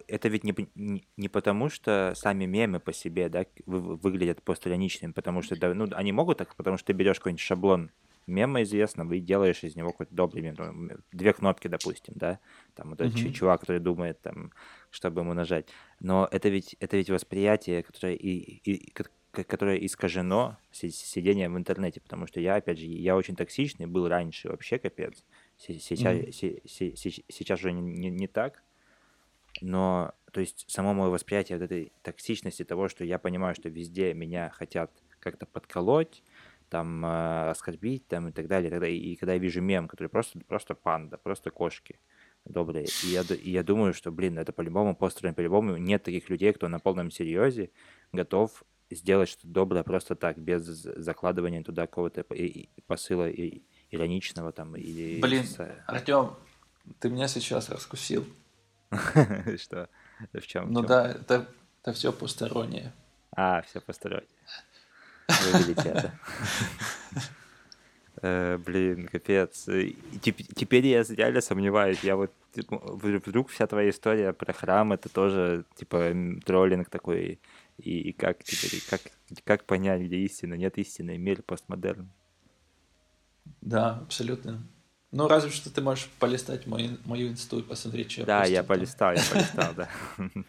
это ведь не, не, не потому, что сами мемы по себе, да, вы, выглядят постраничными, потому что, да, ну, они могут так, потому что ты берешь какой-нибудь шаблон мема известного и делаешь из него какой-то добрый мем. Две кнопки, допустим, да, там вот этот mm-hmm. чувак, который думает, там, чтобы ему нажать. Но это ведь, это ведь восприятие, которое, и, и, которое искажено сидением в интернете, потому что я, опять же, я очень токсичный, был раньше вообще капец. Сейчас, mm-hmm. сейчас уже не, не, не так, но, то есть, само мое восприятие вот этой токсичности того, что я понимаю, что везде меня хотят как-то подколоть, там, э, оскорбить, там, и так далее, и так далее. И когда я вижу мем, который просто, просто панда, просто кошки добрые, и я, и я думаю, что, блин, это по-любому построено, по-любому нет таких людей, кто на полном серьезе готов сделать что-то доброе просто так, без закладывания туда какого-то посыла ироничного там или...
Блин, Артем, ты меня сейчас раскусил.
Что? В чем?
Ну да, это все постороннее.
А, все постороннее. Это. Э, блин, капец. Теперь я реально сомневаюсь. Я вот типа, вдруг вся твоя история про храм это тоже типа троллинг такой. И, как теперь, как, как понять, где истина? Нет истины, мир постмодерн.
Да, абсолютно. Ну, разве что ты можешь полистать мою, мою инсту и посмотреть, что
я Да, я полистал, я полистал, да.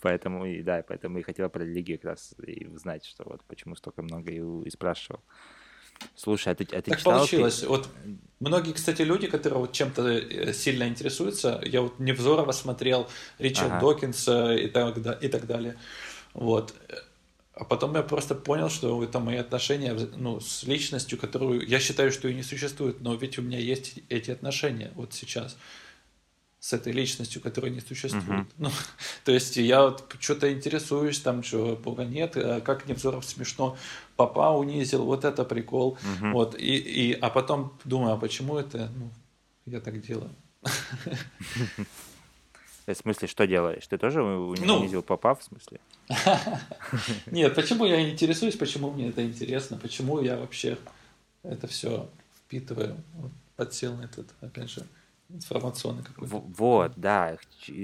Поэтому, и да, поэтому и хотел про религию как раз и узнать, что вот почему столько много и, спрашивал. Слушай, а ты, а ты
так читал? получилось. Ты... Вот многие, кстати, люди, которые вот чем-то э, сильно интересуются, я вот Невзорова смотрел, Ричард ага. Докинс и так, и так далее. Вот. А потом я просто понял, что это мои отношения ну, с личностью, которую я считаю, что и не существует, но ведь у меня есть эти отношения вот сейчас с этой личностью, которая не существует. Uh-huh. Ну, то есть я вот что-то интересуюсь, там, что Бога нет, а как Невзоров смешно папа унизил, вот это прикол. Uh-huh. Вот, и, и, а потом думаю, а почему это ну, я так делаю?
В смысле, что делаешь? Ты тоже ну, унизил папа, в смысле?
Нет, почему я интересуюсь, почему мне это интересно, почему я вообще это все впитываю, подсел на этот, опять же, информационный какой-то.
Вот, да,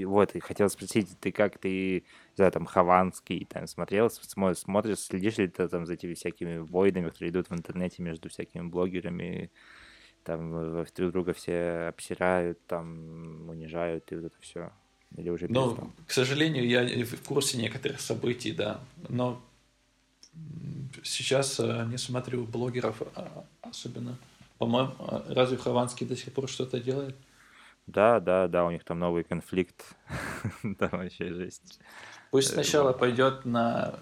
вот, и хотел спросить, ты как ты, знаю, там, Хованский, там, смотрел, смотришь, следишь ли ты там за этими всякими войнами, которые идут в интернете между всякими блогерами, там, друг друга все обсирают, там, унижают, и вот это все. Или уже
Ну, к сожалению, я в курсе некоторых событий, да. Но сейчас э, не смотрю блогеров а, особенно. По-моему, а, разве Хованский до сих пор что-то делает?
Да, да, да, у них там новый конфликт. там вообще жесть.
Пусть э, сначала пойдет на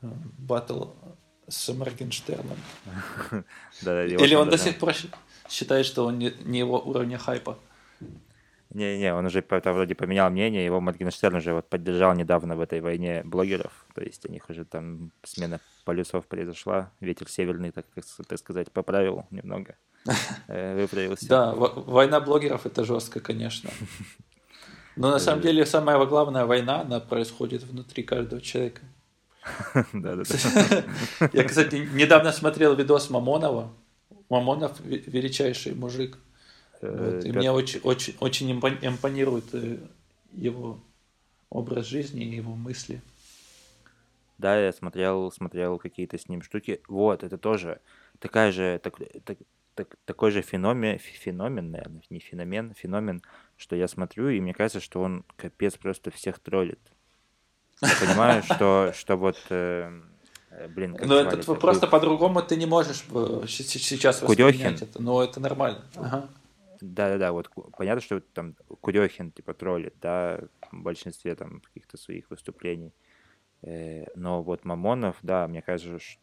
э, батл с Моргенштерном. Или он до сих пор считает, что он не его уровня хайпа.
Не-не, он уже там, вроде поменял мнение, его Моргенштерн уже вот поддержал недавно в этой войне блогеров, то есть у них уже там смена полюсов произошла, ветер северный, так, так сказать, поправил немного,
э, выправился. Да, война блогеров это жестко, конечно. Но на самом деле самая главная война, она происходит внутри каждого человека. Я, кстати, недавно смотрел видос Мамонова. Мамонов величайший мужик. Вот. И мне очень, очень, очень импонирует э, его образ жизни и его мысли.
Да, я смотрел, смотрел какие-то с ним штуки. Вот, это тоже такая же, так, так, так, такой же феномен, феномен, наверное, не феномен, феномен, что я смотрю, и мне кажется, что он капец просто всех троллит. Я понимаю, что, что вот э,
э блин, как Но это просто по-другому ты не можешь э, сейчас воспринять это, но это нормально. Ага.
Да-да-да, вот понятно, что там Курехин типа троллит, да, в большинстве там каких-то своих выступлений. Э, но вот Мамонов, да, мне кажется, что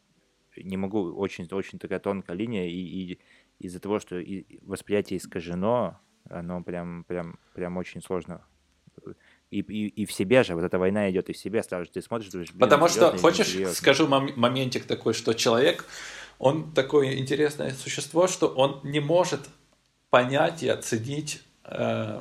не могу, очень, очень такая тонкая линия, и, и из-за того, что и восприятие искажено, оно прям, прям, прям очень сложно. И, и, и в себе же, вот эта война идет и в себе, сразу ты смотришь, думаешь,
блин, Потому что, хочешь, серьезно. скажу мом- моментик такой, что человек, он такое интересное существо, что он не может понять и оценить э,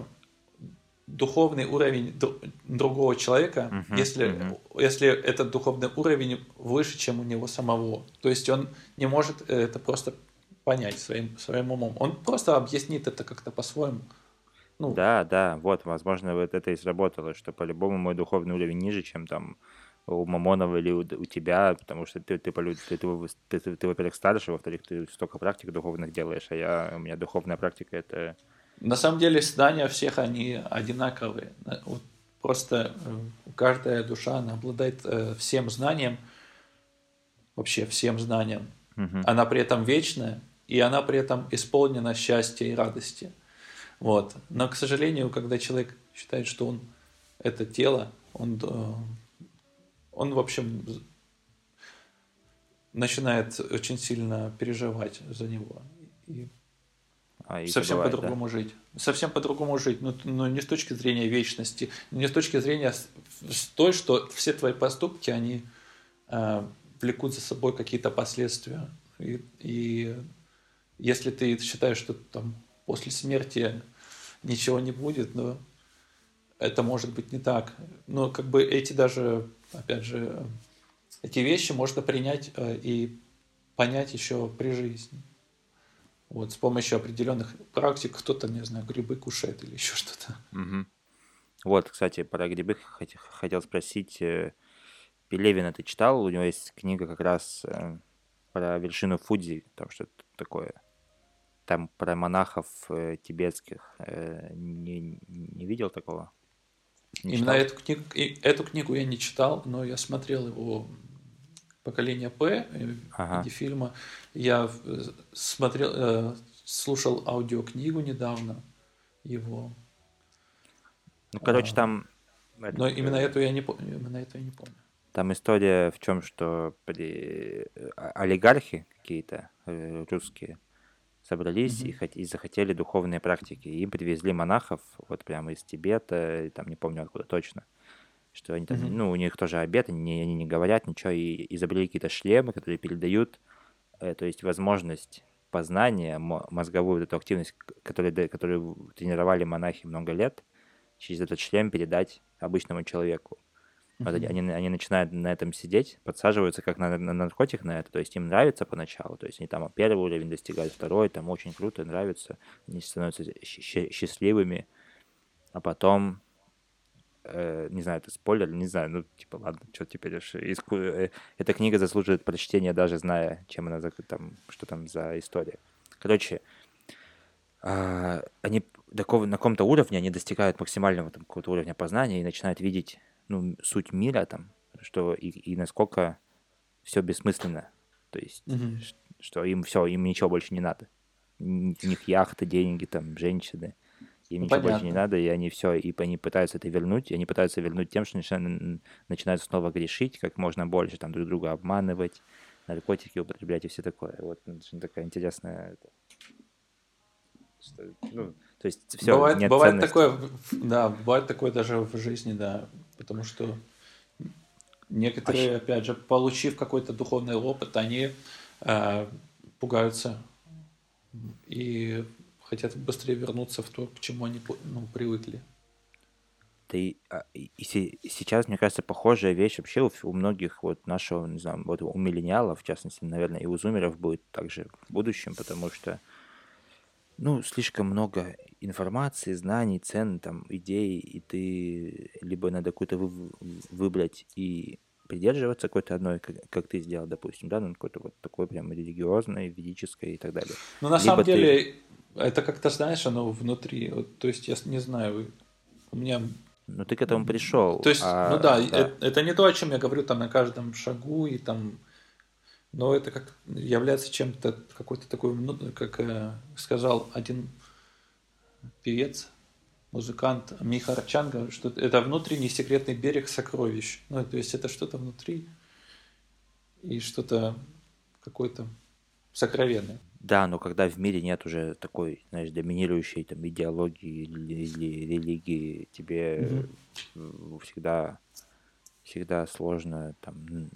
духовный уровень другого человека, uh-huh, если, uh-huh. если этот духовный уровень выше, чем у него самого. То есть он не может это просто понять своим, своим умом. Он просто объяснит это как-то по-своему.
Ну, да, да, вот, возможно, вот это и сработало, что по-любому мой духовный уровень ниже, чем там у Мамонова или у, у тебя, потому что ты, ты, ты, ты, ты, ты, ты во-первых, старше, во-вторых, ты столько практик духовных делаешь, а я, у меня духовная практика — это...
На самом деле, знания всех, они одинаковые. Вот просто э, каждая душа, она обладает э, всем знанием, вообще всем знанием. Угу. Она при этом вечная, и она при этом исполнена счастья и радости. Вот. Но, к сожалению, когда человек считает, что он это тело, он э, он, в общем, начинает очень сильно переживать за него. И а, совсем бывает, по-другому да? жить. Совсем по-другому жить. Но, но не с точки зрения вечности, не с точки зрения с той, что все твои поступки, они э, влекут за собой какие-то последствия. И, и если ты считаешь, что там после смерти ничего не будет, но это может быть не так. Но как бы эти даже опять же, эти вещи можно принять э, и понять еще при жизни. Вот, с помощью определенных практик кто-то, не знаю, грибы кушает или еще что-то.
Угу. Вот, кстати, про грибы хотел спросить. Э, Пелевина ты читал? У него есть книга как раз э, про вершину Фудзи, там что-то такое. Там про монахов тибетских. Не, не видел такого?
Не Именно эту книгу, эту книгу я не читал, но я смотрел его «Поколение П» э, ага. в фильма. Я э, смотрел, э, слушал аудиокнигу недавно его.
Ну, короче, а, там...
Но именно эту я не. Именно эту я не помню.
Там история в чем, что при... олигархи какие-то русские собрались mm-hmm. и, и захотели духовные практики. И им привезли монахов вот прямо из Тибета, там не помню откуда точно, что они там, mm-hmm. ну, у них тоже обед, они, они не говорят ничего, и изобрели какие-то шлемы, которые передают, э, то есть возможность познания, мозговую вот эту активность, которую, которую тренировали монахи много лет, через этот шлем передать обычному человеку. Вот они, они, они начинают на этом сидеть, подсаживаются как на, на наркотик на это, то есть им нравится поначалу, то есть они там первый уровень достигают, второй, там очень круто, нравится, они становятся счастливыми, а потом, э, не знаю, это спойлер, не знаю, ну, типа, ладно, что теперь уж, иску... э, эта книга заслуживает прочтения, даже зная, чем она, там, что там за история. Короче, э, они такого, на каком-то уровне, они достигают максимального там, какого-то уровня познания и начинают видеть ну, суть мира там, что и, и насколько все бессмысленно. То есть, угу. что им все, им ничего больше не надо. У них яхты, деньги, там, женщины. Им ну, ничего понятно. больше не надо, и они все, и они пытаются это вернуть, и они пытаются вернуть тем, что начинают, начинают снова грешить как можно больше, там, друг друга обманывать, наркотики употреблять и все такое. Вот очень такая интересная...
Что, ну, то есть все бывает, нет бывает такое, да, бывает такое даже в жизни, да, потому что некоторые, а опять же, получив какой-то духовный опыт, они э, пугаются и хотят быстрее вернуться в то, к чему они ну, привыкли.
А, и, и сейчас, мне кажется, похожая вещь вообще у, у многих вот нашего, не знаю, вот у миллениалов, в частности, наверное, и у зумеров будет также в будущем, потому что ну, слишком много информации, знаний, цен, там, идей, и ты либо надо какую-то вы, выбрать и придерживаться какой-то одной, как, как ты сделал, допустим, да, ну, какой-то вот такой прям религиозной, ведической и так далее.
Ну, на либо самом ты... деле, это как-то, знаешь, оно внутри, вот, то есть я не знаю, у меня...
Ну, ты к этому пришел.
То есть, а, ну да, да. Это, это не то, о чем я говорю там на каждом шагу и там но это как является чем-то какой-то такой, ну, как э, сказал один певец, музыкант Миха Рачанга, что это внутренний секретный берег сокровищ. Ну, то есть это что-то внутри и что-то какое-то сокровенное.
Да, но когда в мире нет уже такой, знаешь, доминирующей там идеологии или, или религии, тебе угу. всегда всегда сложно там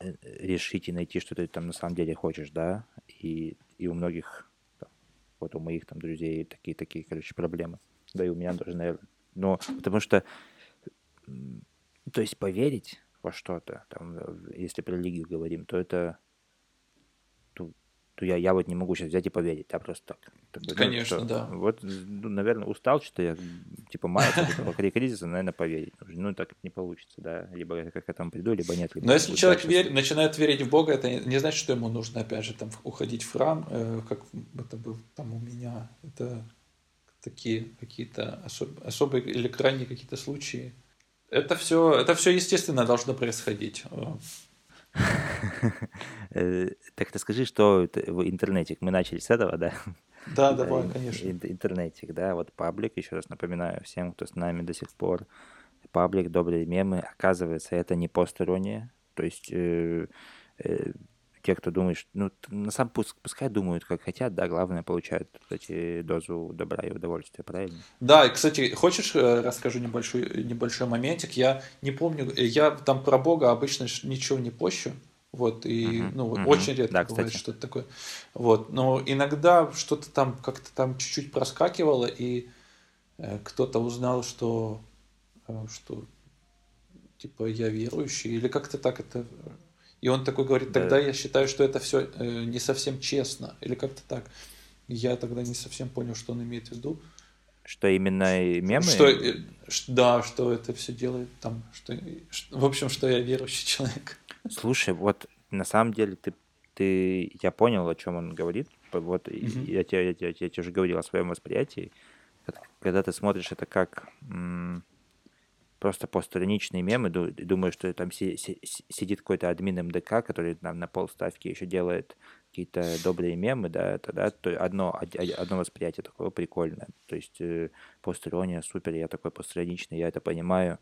решить и найти, что ты там на самом деле хочешь, да, и, и у многих, вот у моих там друзей такие, такие, короче, проблемы, да и у меня тоже, наверное, но потому что, то есть поверить во что-то, там, если про религию говорим, то это, ну, то я, я вот не могу сейчас взять и поверить, да, просто так.
Такой, Конечно,
ну,
да.
Вот, ну, наверное, устал, что я, типа, мая этого кризиса, наверное, поверить. Ну, так не получится, да. Либо я к этому приду, либо нет. Либо
Но если человек вер... начинает верить в Бога, это не значит, что ему нужно, опять же, там, уходить в храм, э, как это был там у меня. Это такие какие-то особ... особые или крайние какие-то случаи. Это все, это все естественно должно происходить.
Так ты скажи, что в интернетик, мы начали с этого, да?
Да, давай, конечно.
Интернетик, да, вот паблик, еще раз напоминаю всем, кто с нами до сих пор, паблик «Добрые мемы», оказывается, это не постороннее, то есть э, э, те, кто думает, что, ну, на самом пускай думают, как хотят, да, главное, получают, кстати, дозу добра и удовольствия, правильно?
Да, и, кстати, хочешь, э, расскажу небольшой, небольшой моментик, я не помню, я там про Бога обычно ничего не пощу, вот, и, uh-huh, ну, uh-huh. очень редко да, бывает что-то такое, вот, но иногда что-то там как-то там чуть-чуть проскакивало, и э, кто-то узнал, что, э, что, типа, я верующий, или как-то так это и он такой говорит, тогда да. я считаю, что это все э, не совсем честно. Или как-то так. Я тогда не совсем понял, что он имеет в виду.
Что именно мемы?
Что, э, да, что это все делает там. Что, в общем, что я верующий человек.
Слушай, вот на самом деле ты, ты я понял, о чем он говорит. Вот угу. я, тебе, я, я, я тебе уже говорил о своем восприятии. Когда ты смотришь это как просто постраничные мемы, думаю, что там сидит какой-то админ МДК, который там на полставки еще делает какие-то добрые мемы, да, тогда то одно, одно восприятие такое прикольное. То есть э, супер, я такой постраничный, я это понимаю.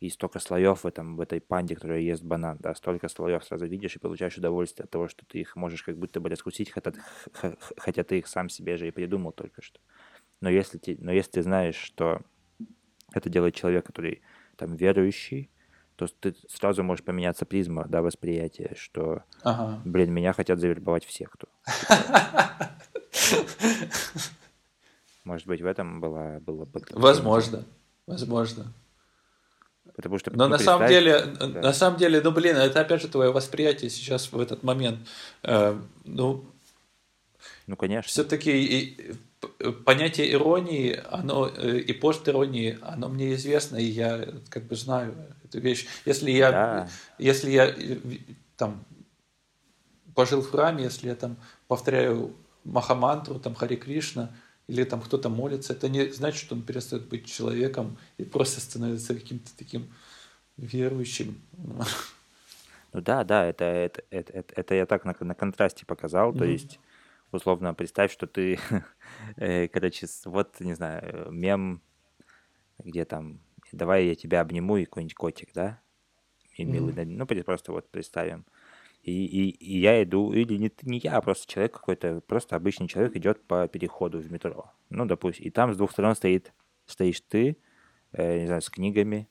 И столько слоев в, этом, в этой панде, которая ест банан, да, столько слоев сразу видишь и получаешь удовольствие от того, что ты их можешь как будто бы раскусить, хотя, хотя ты их сам себе же и придумал только что. Но если, ты, но если ты знаешь, что это делает человек, который там верующий, то ты сразу можешь поменяться призма, да, восприятия, что, ага. блин, меня хотят завербовать в секту. Может быть, в этом была... была
возможно, возможно.
Потому что,
Но ну, на самом деле, да. на самом деле, ну блин, это опять же твое восприятие сейчас в этот момент. Э, ну,
ну конечно.
Все-таки понятие иронии, оно э, и постиронии, оно мне известно, и я как бы знаю эту вещь. Если я, да. если я э, там пожил в храме, если я там повторяю Махамантру, там Хари Кришна, или там кто-то молится, это не значит, что он перестает быть человеком и просто становится каким-то таким верующим.
Ну да, да, это, это, это, это, это я так на, на контрасте показал, mm-hmm. то есть условно представь, что ты, э, короче, вот, не знаю, мем, где там, давай я тебя обниму и какой-нибудь котик, да? И милый, mm-hmm. ну, просто вот представим. И, и, и я иду, или не, не я, а просто человек какой-то, просто обычный человек идет по переходу в метро. Ну, допустим, и там с двух сторон стоит, стоишь ты, э, не знаю, с книгами,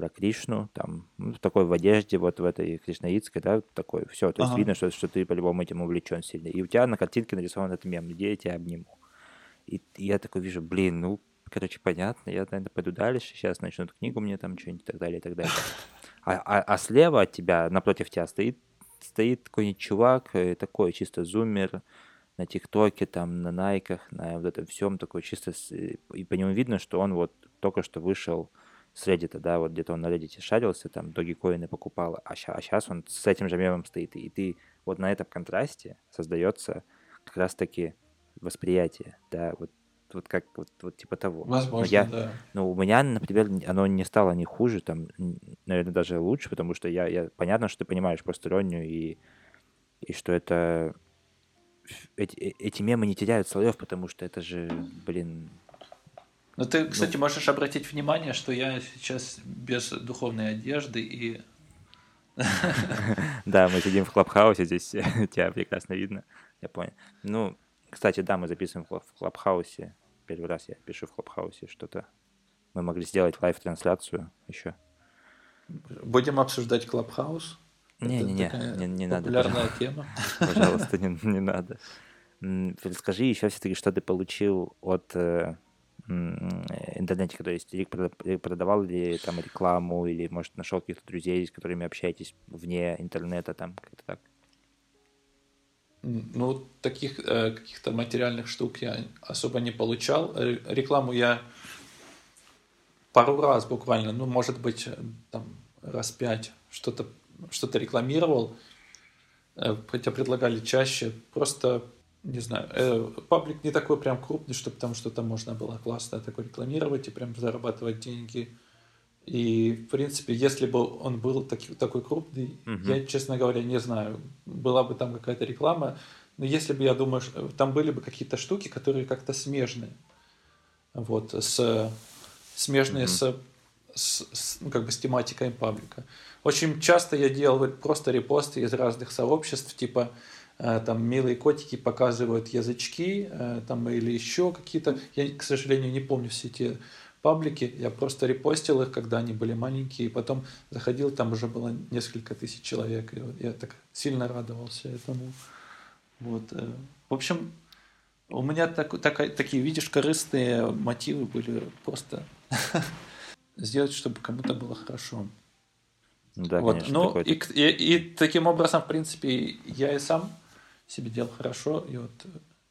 про Кришну, там, ну, такой в одежде, вот в этой кришнаитской, да, такой, все, то есть ага. видно, что, что ты по-любому этим увлечен сильно. И у тебя на картинке нарисован этот мем, где я тебя обниму. И, и я такой вижу, блин, ну, короче, понятно, я, наверное, пойду дальше, сейчас начнут книгу мне там что-нибудь и так далее, и так далее. А, а, а слева от тебя, напротив тебя стоит, стоит какой-нибудь чувак, э, такой чисто зумер, на ТикТоке, там, на Найках, на вот этом всем, такой чисто, и по нему видно, что он вот только что вышел с Reddit, да, вот где-то он на Reddit шарился, там, доги-коины покупал, а, ща, а сейчас он с этим же мемом стоит, и ты вот на этом контрасте создается как раз-таки восприятие, да, вот вот как вот, вот типа того.
Возможно, я, да.
Ну, у меня, например, оно не стало ни хуже, там, наверное, даже лучше, потому что я, я понятно, что ты понимаешь просто иронию и, и что это эти, э, эти мемы не теряют слоев, потому что это же, блин,
но ты, ну. кстати, можешь обратить внимание, что я сейчас без духовной одежды и...
Да, мы сидим в Клабхаусе, здесь тебя прекрасно видно, я понял. Ну, кстати, да, мы записываем в Клабхаусе. Первый раз я пишу в Клабхаусе что-то. Мы могли сделать live-трансляцию еще.
Будем обсуждать Клабхаус?
Не-не-не, не, не надо.
Популярная тема.
Пожалуйста, не, не надо. Расскажи еще все-таки, что ты получил от э, интернете, то есть продавал ли там рекламу, или, может, нашел каких-то друзей, с которыми общаетесь вне интернета, там, как-то так?
Ну, таких э, каких-то материальных штук я особо не получал. Рекламу я пару раз буквально, ну, может быть, э, там раз пять что-то что-то рекламировал, э, хотя предлагали чаще. Просто, не знаю, э, паблик не такой прям крупный, чтобы там что-то можно было классно такое рекламировать и прям зарабатывать деньги. И, в принципе, если бы он был таки, такой крупный, угу. я, честно говоря, не знаю, была бы там какая-то реклама, но если бы, я думаю, там были бы какие-то штуки, которые как-то смежные. Вот, с, смежные угу. с, с, с, ну, как бы с тематикой паблика. Очень часто я делал просто репосты из разных сообществ, типа там милые котики показывают язычки, э, там или еще какие-то. Я, к сожалению, не помню все эти паблики, я просто репостил их, когда они были маленькие, и потом заходил, там уже было несколько тысяч человек, и я так сильно радовался этому. Вот. Э, в общем, у меня так, так, такие, видишь, корыстные мотивы были просто сделать, чтобы кому-то было хорошо. Да, вот. конечно. Ну, и, и, и таким образом, в принципе, я и сам себе делал хорошо. И вот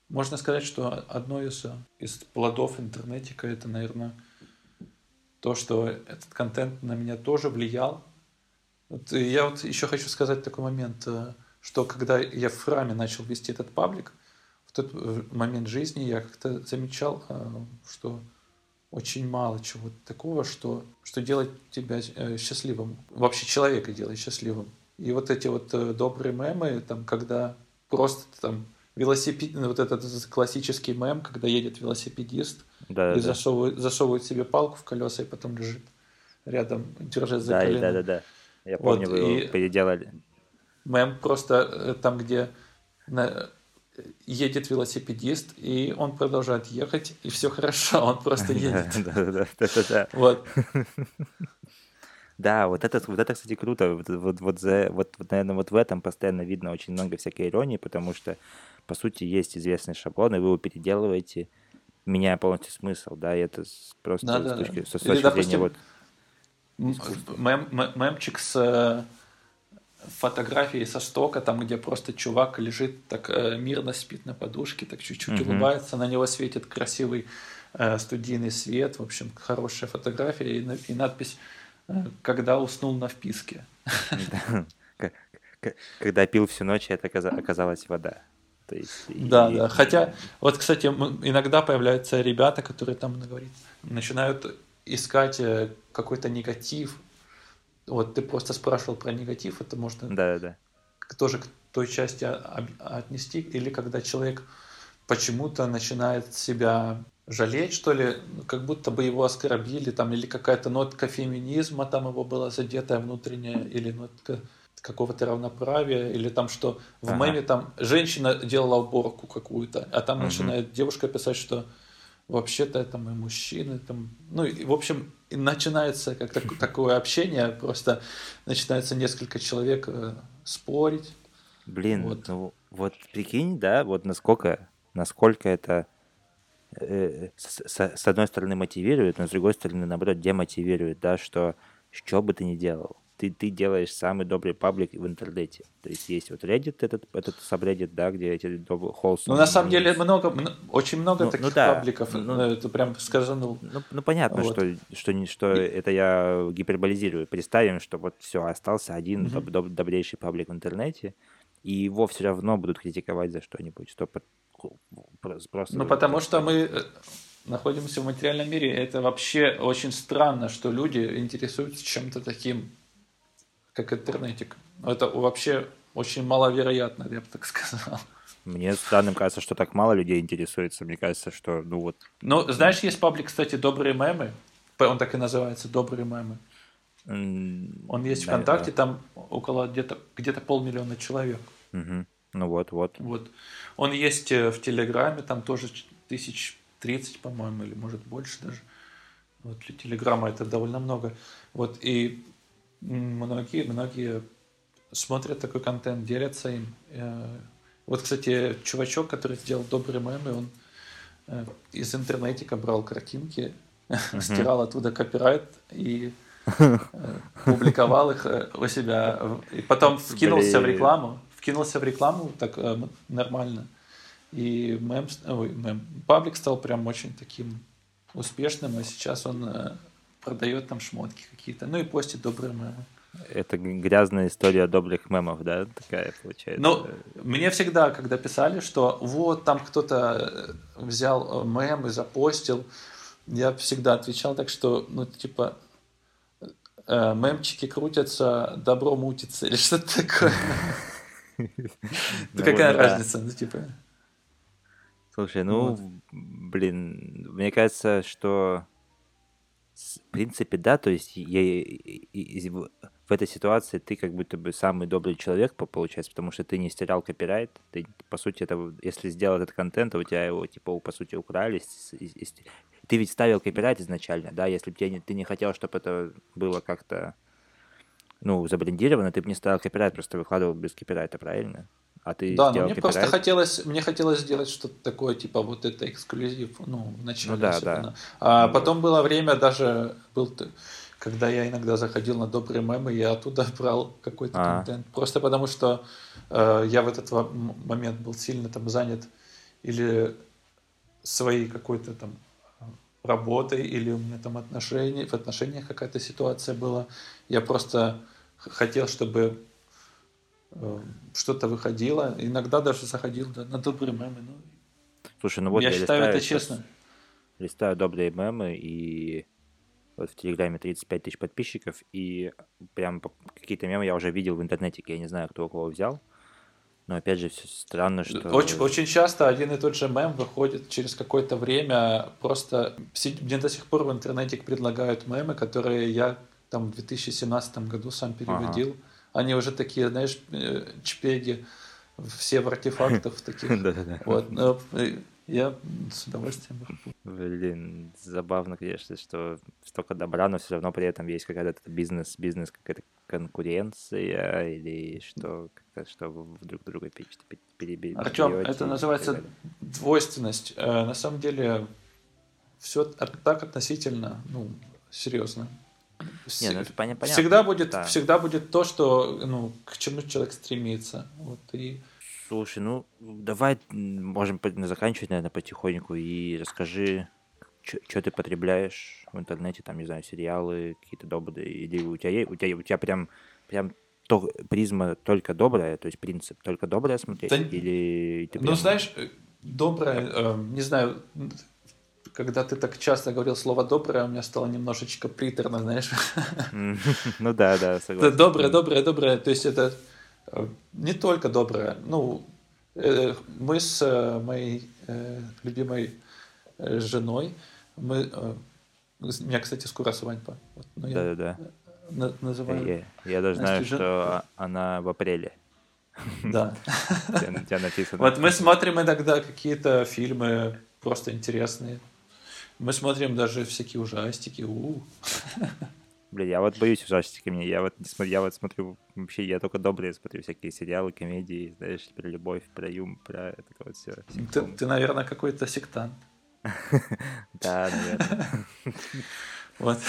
можно сказать, что одно из, из плодов интернетика это, наверное, то, что этот контент на меня тоже влиял. Вот я вот еще хочу сказать такой момент, э, что когда я в храме начал вести этот паблик, в тот э, момент жизни я как-то замечал, э, что очень мало чего такого, что, что делает тебя счастливым. Вообще человека делает счастливым. И вот эти вот добрые мемы, там, когда просто там велосипед, вот этот классический мем, когда едет велосипедист, да, и да. Засовывает, засовывает себе палку в колеса и потом лежит рядом, держась за
да,
колено.
Да, да, да. Я помню, вот, вы его переделали.
Мем просто э, там, где на, едет велосипедист, и он продолжает ехать, и все хорошо, он просто едет. Да, да, да, да.
Вот. Да, вот это, вот это, кстати, круто. Вот, вот, вот, за, вот, вот, наверное, вот в этом постоянно видно очень много всякой иронии, потому что, по сути, есть известный шаблон, и вы его переделываете, меняя полностью смысл, да, и это просто да, с да, точки, да. С, с точки Или,
допустим, вот... Мем, мемчик с э, фотографией со стока, там, где просто чувак лежит так э, мирно спит на подушке, так чуть-чуть угу. улыбается, на него светит красивый э, студийный свет, в общем, хорошая фотография и, и надпись «Когда уснул на вписке».
Когда пил всю ночь, это оказалась вода.
То есть, да, и... да. Хотя, вот, кстати, иногда появляются ребята, которые там говорит, начинают искать э, какой-то негатив. Вот ты просто спрашивал про негатив, это можно
да, да.
тоже к той части отнести. Или когда человек почему-то начинает себя жалеть, что ли, как будто бы его оскорбили, там, или какая-то нотка феминизма там его была задетая внутренняя, или нотка какого-то равноправия, или там что в ага. меме там женщина делала уборку какую-то, а там угу. начинает девушка писать, что вообще-то там и мужчины, там, ну, и, в общем, и начинается как так, такое общение, просто начинается несколько человек э, спорить.
Блин, вот. ну вот прикинь, да, вот насколько, насколько это э, с, одной стороны мотивирует, но с другой стороны, наоборот, демотивирует, да, что что бы ты ни делал, ты, ты делаешь самый добрый паблик в интернете. То есть есть вот Reddit, этот, этот subreddit, да, где эти добрые холсы.
Ну, на самом деле, много, очень много ну, таких ну, да. пабликов. Ну, это прям сказано.
Ну, ну понятно, вот. что, что, что И... это я гиперболизирую. Представим, что вот все, остался один угу. доб- доб- добрейший паблик в интернете, и его все равно будут критиковать за что-нибудь. Что
просто... Ну, потому что мы э, находимся в материальном мире. Это вообще очень странно, что люди интересуются чем-то таким как интернетик. Это вообще очень маловероятно, я бы так сказал.
Мне странным кажется, что так мало людей интересуется. Мне кажется, что, ну вот...
Ну, знаешь, есть паблик, кстати, «Добрые мемы». Он так и называется «Добрые мемы». Он есть да, ВКонтакте, да. там около где-то где полмиллиона человек.
Угу. Ну вот, вот.
Вот. Он есть э, в Телеграме, там тоже тысяч тридцать, по-моему, или может больше даже. Вот для Телеграма это довольно много. Вот и многие, многие смотрят такой контент, делятся им. Э, вот, кстати, чувачок, который сделал добрые мемы, он э, из интернетика брал картинки, стирал оттуда копирайт и публиковал их у себя. И потом вкинулся в рекламу, вкинулся в рекламу так э, нормально. И мем, ой, мем, паблик стал прям очень таким успешным, а сейчас он э, продает там шмотки какие-то, ну и постит добрые мемы.
Это грязная история добрых мемов, да, такая получается?
Ну, мне всегда, когда писали, что вот там кто-то э, взял э, мем и запостил, я всегда отвечал так, что, ну, типа, э, мемчики крутятся, добро мутится или что-то такое. Ну, какая разница, ну, типа...
Слушай, ну, блин, мне кажется, что в принципе, да, то есть я, в этой ситуации ты как будто бы самый добрый человек, получается, потому что ты не стерял копирайт, ты, по сути, это, если сделал этот контент, у тебя его, типа, по сути, украли, ты ведь ставил копирайт изначально, да, если бы ты, ты не хотел, чтобы это было как-то, ну, забрендировано, ты бы не ставил копирайт, просто выкладывал без копирайта, правильно?
А ты да, но мне копирайт? просто хотелось, мне хотелось сделать что-то такое, типа вот это эксклюзив, ну, вначале. Ну, да, да. А ну, потом было время даже, был, когда я иногда заходил на добрые мемы, я оттуда брал какой-то а. контент. Просто потому что э, я в этот момент был сильно там занят или своей какой-то там работой, или у меня там отношения, в отношениях какая-то ситуация была. Я просто хотел, чтобы Э, что-то выходило. Иногда даже заходил да, на добрые мемы. Ну,
Слушай, ну вот я, я считаю это честно. Листаю добрые мемы, и вот в Телеграме 35 тысяч подписчиков, и прям какие-то мемы я уже видел в интернете, я не знаю, кто у кого взял. Но опять же, все странно, что...
Очень, очень часто один и тот же мем выходит через какое-то время. Просто мне до сих пор в интернете предлагают мемы, которые я там в 2017 году сам переводил. Ага. Они уже такие, знаешь, э, чпеги, все в артефактах таких. Вот, я с удовольствием
Блин, забавно, конечно, что столько добра, но все равно при этом есть какая-то бизнес, бизнес какая-то конкуренция или что, как-то, что вы друг друга
перебили. Артем, это называется двойственность. Э, на самом деле все так относительно, ну, серьезно. Не, ну это понятно. Всегда будет, да. всегда будет то, что, ну, к чему человек стремится. Вот и...
Слушай, ну давай можем заканчивать, наверное, потихоньку и расскажи, что ты потребляешь в интернете, там, не знаю, сериалы какие-то добрые, или у тебя есть, у тебя, у тебя прям, прям то, призма только добрая, то есть принцип только добрая смотреть, да, или
ты ну, прям... Ну, знаешь, добрая, э, не знаю, когда ты так часто говорил слово доброе, у меня стало немножечко приторно, знаешь.
Ну да, да, согласен.
Доброе, доброе, доброе. То есть это не только доброе. Ну, э, мы с э, моей любимой женой, мы, у меня, кстати, скоро свадьба.
Да, да, да. Называю. Я, даже знаю, что она в апреле.
Да. Вот мы смотрим иногда какие-то фильмы просто интересные. Мы смотрим даже всякие ужастики.
Блин, я вот боюсь ужастики мне. Я вот не смотрю, я вот смотрю вообще, я только добрые смотрю всякие сериалы, комедии, знаешь, про любовь, про юм, про это вот все.
Ты, ты, наверное, какой-то сектант.
Да, наверное.
Вот.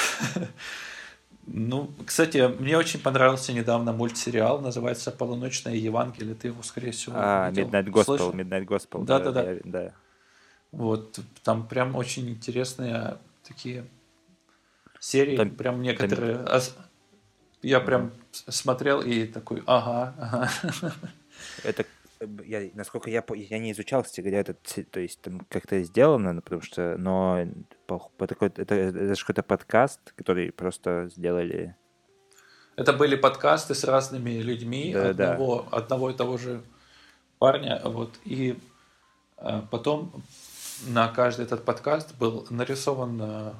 Ну, кстати, мне очень понравился недавно мультсериал, называется «Полуночное Евангелие». Ты его, скорее всего,
А, Midnight Gospel, Midnight Gospel.
Да-да-да. Вот, там прям очень интересные такие серии, там, прям некоторые. Там... Я прям смотрел и такой, ага, ага.
Это я, насколько я я не изучал, кстати говоря, этот, то есть там как-то сделано, ну, потому что, но по, по такой, это, это же какой-то подкаст, который просто сделали.
Это были подкасты с разными людьми да, одного, да. одного и того же парня, вот и а, потом на каждый этот подкаст был нарисован, э,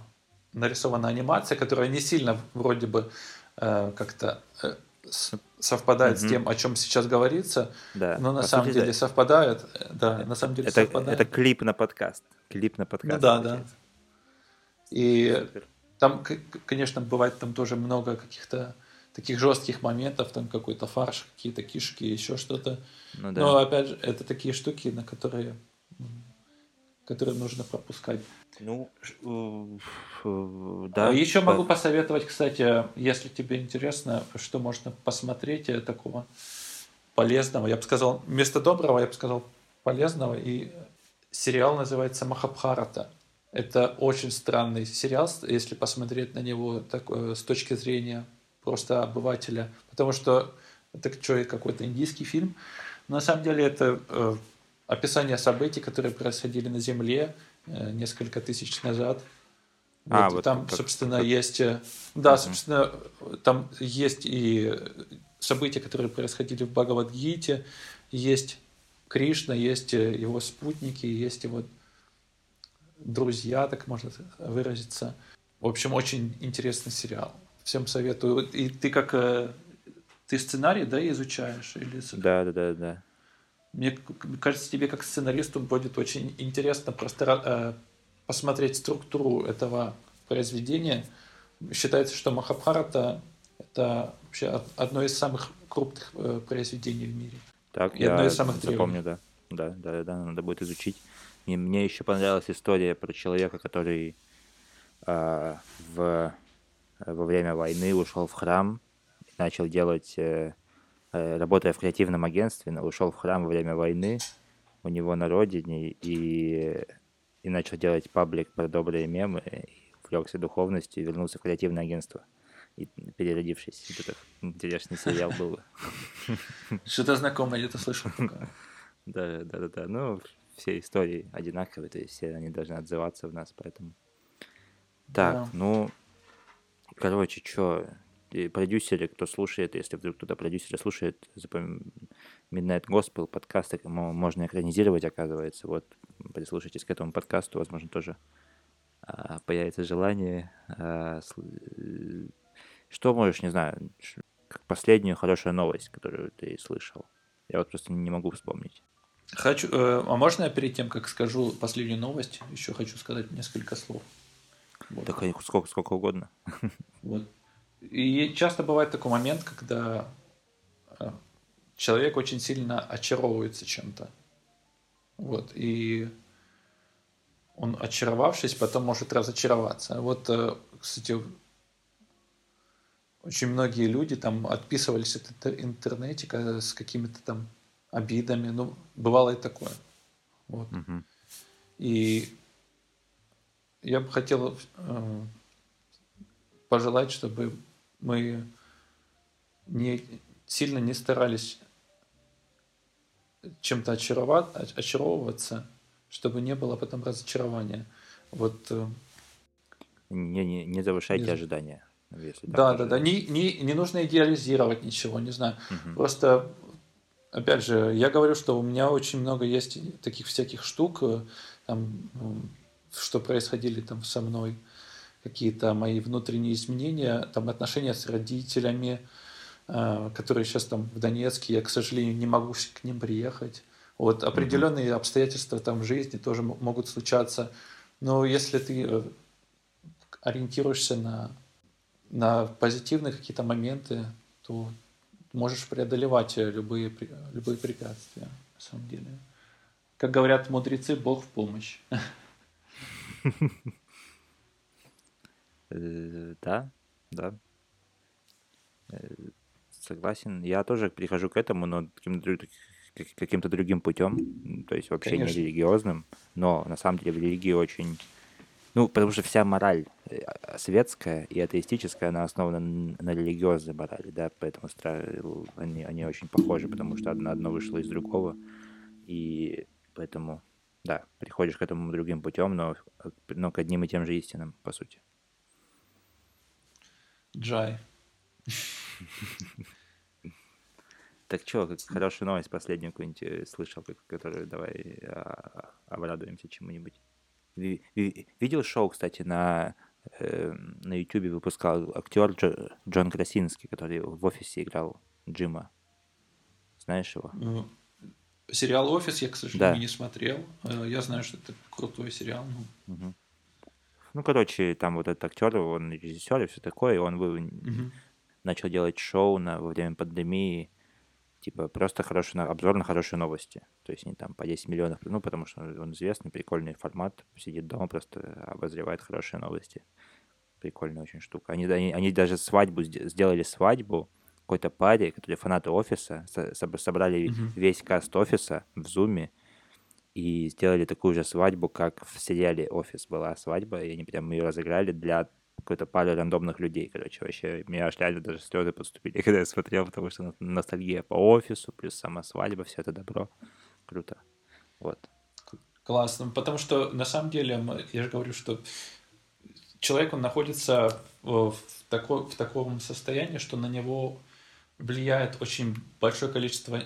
нарисована анимация, которая не сильно вроде бы э, как-то э, совпадает mm-hmm. с тем, о чем сейчас говорится, да. но на По самом деле да. совпадает. Да, на самом деле
это,
совпадает.
Это клип на подкаст. Клип на подкаст.
Ну, да, да. И Супер. там, конечно, бывает там тоже много каких-то таких жестких моментов, там какой-то фарш, какие-то кишки, еще что-то. Ну, да. Но опять же, это такие штуки, на которые которые нужно пропускать.
Ну,
э, да. А еще могу посоветовать, кстати, если тебе интересно, что можно посмотреть такого полезного, я бы сказал, вместо доброго, я бы сказал полезного, и сериал называется «Махабхарата». Это очень странный сериал, если посмотреть на него так, э, с точки зрения просто обывателя, потому что это что, какой-то индийский фильм. Но на самом деле это э, описание событий, которые происходили на Земле э, несколько тысяч назад. А, вот, вот там, как, собственно, как... есть... Э, да, угу. собственно, там есть и события, которые происходили в Бхагавадгите, есть Кришна, есть э, его спутники, есть его друзья, так можно выразиться. В общем, очень интересный сериал. Всем советую. И ты как э, ты сценарий, да, изучаешь? Или...
Да, да, да, да.
Мне кажется, тебе как сценаристу будет очень интересно просто э, посмотреть структуру этого произведения. Считается, что Махабхарата – это вообще одно из самых крупных э, произведений в мире.
Так, и я одно из самых запомню, да. Да, да, да, надо будет изучить. И мне еще понравилась история про человека, который э, в, во время войны ушел в храм и начал делать, э, работая в креативном агентстве, ушел в храм во время войны у него на родине и, и начал делать паблик про добрые мемы, и увлекся духовностью и вернулся в креативное агентство и переродившись. Это интересный сериал был.
Что-то знакомое, где-то слышал.
Да, да, да, да. Ну, все истории одинаковые, то есть все они должны отзываться в нас, поэтому. Так, ну, короче, продюсеры, кто слушает, если вдруг кто-то продюсеры слушает, запом... Midnight Gospel подкаст, можно экранизировать, оказывается. Вот, прислушайтесь к этому подкасту, возможно, тоже а, появится желание. А, что можешь, не знаю, как последнюю хорошую новость, которую ты слышал? Я вот просто не могу вспомнить.
Хочу, э, а можно я перед тем, как скажу последнюю новость, еще хочу сказать несколько слов?
Вот. Так сколько, сколько угодно.
Вот. И часто бывает такой момент, когда э, человек очень сильно очаровывается чем-то. Вот. И он, очаровавшись, потом может разочароваться. Вот, э, кстати, очень многие люди там отписывались от интернете с какими-то там обидами. Ну, бывало и такое. Вот. Угу. И я бы хотел э, пожелать, чтобы мы не, сильно не старались чем-то очаровываться, чтобы не было потом разочарования. Вот, э,
не, не, не завышайте не... ожидания.
Если да, да, да. Не, не, не нужно идеализировать ничего, не знаю. Угу. Просто опять же, я говорю, что у меня очень много есть таких всяких штук, э, там, что происходили там со мной, какие-то мои внутренние изменения, там отношения с родителями, э, которые сейчас там в Донецке, я, к сожалению, не могу к ним приехать. Вот определенные mm-hmm. обстоятельства там в жизни тоже могут случаться. Но если ты э, ориентируешься на, на позитивные какие-то моменты, то можешь преодолевать э, любые, любые препятствия, на самом деле. Как говорят мудрецы, Бог в помощь.
Э, да, да. Э, согласен. Я тоже прихожу к этому, но каким-то другим путем, то есть вообще Конечно. не религиозным, но на самом деле в религии очень ну, потому что вся мораль э, светская и атеистическая, она основана на религиозной морали, да, поэтому они, они очень похожи, потому что одно, одно вышло из другого, и поэтому, да, приходишь к этому другим путем, но, но к одним и тем же истинам, по сути.
Джай.
Так что, как хорошую новость последнюю какую-нибудь э, слышал, которую давай а, обрадуемся чему-нибудь. Видел шоу, кстати, на э, на Ютубе выпускал актер Джо, Джон Красинский, который в офисе играл Джима. Знаешь его? Ну,
сериал Офис я, к сожалению, да. не смотрел. Э, я знаю, что это крутой сериал.
Ну. Угу. Ну, короче, там вот этот актер, он режиссер и все такое, и он вы... угу. начал делать шоу на, во время пандемии типа просто хороший обзор на хорошие новости. То есть не там по 10 миллионов, ну, потому что он известный, прикольный формат, сидит дома, просто обозревает хорошие новости. Прикольная очень штука. Они, они, они даже свадьбу сделали свадьбу, какой-то паре, которые фанаты офиса, собрали угу. весь каст офиса в зуме и сделали такую же свадьбу, как в сериале «Офис» была свадьба, и они прям ее разыграли для какой-то пары рандомных людей, короче, вообще, меня аж реально даже слезы подступили, когда я смотрел, потому что ностальгия по офису, плюс сама свадьба, все это добро, круто, вот.
Классно, потому что на самом деле, я же говорю, что человек, он находится в, тако, в таком состоянии, что на него влияет очень большое количество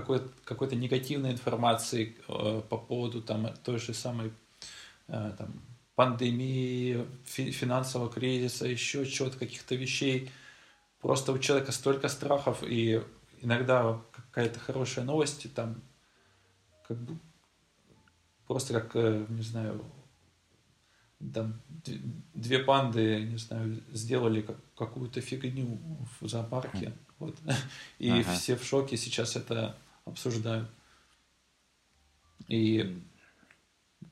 какой-то какой негативной информации э, по поводу там, той же самой э, там, пандемии, фи- финансового кризиса, еще чего-то, каких-то вещей. Просто у человека столько страхов, и иногда какая-то хорошая новость, там, как бы, просто как, э, не знаю, там две панды, не знаю, сделали какую-то фигню в зоопарке, вот, и ага. все в шоке сейчас это обсуждают. И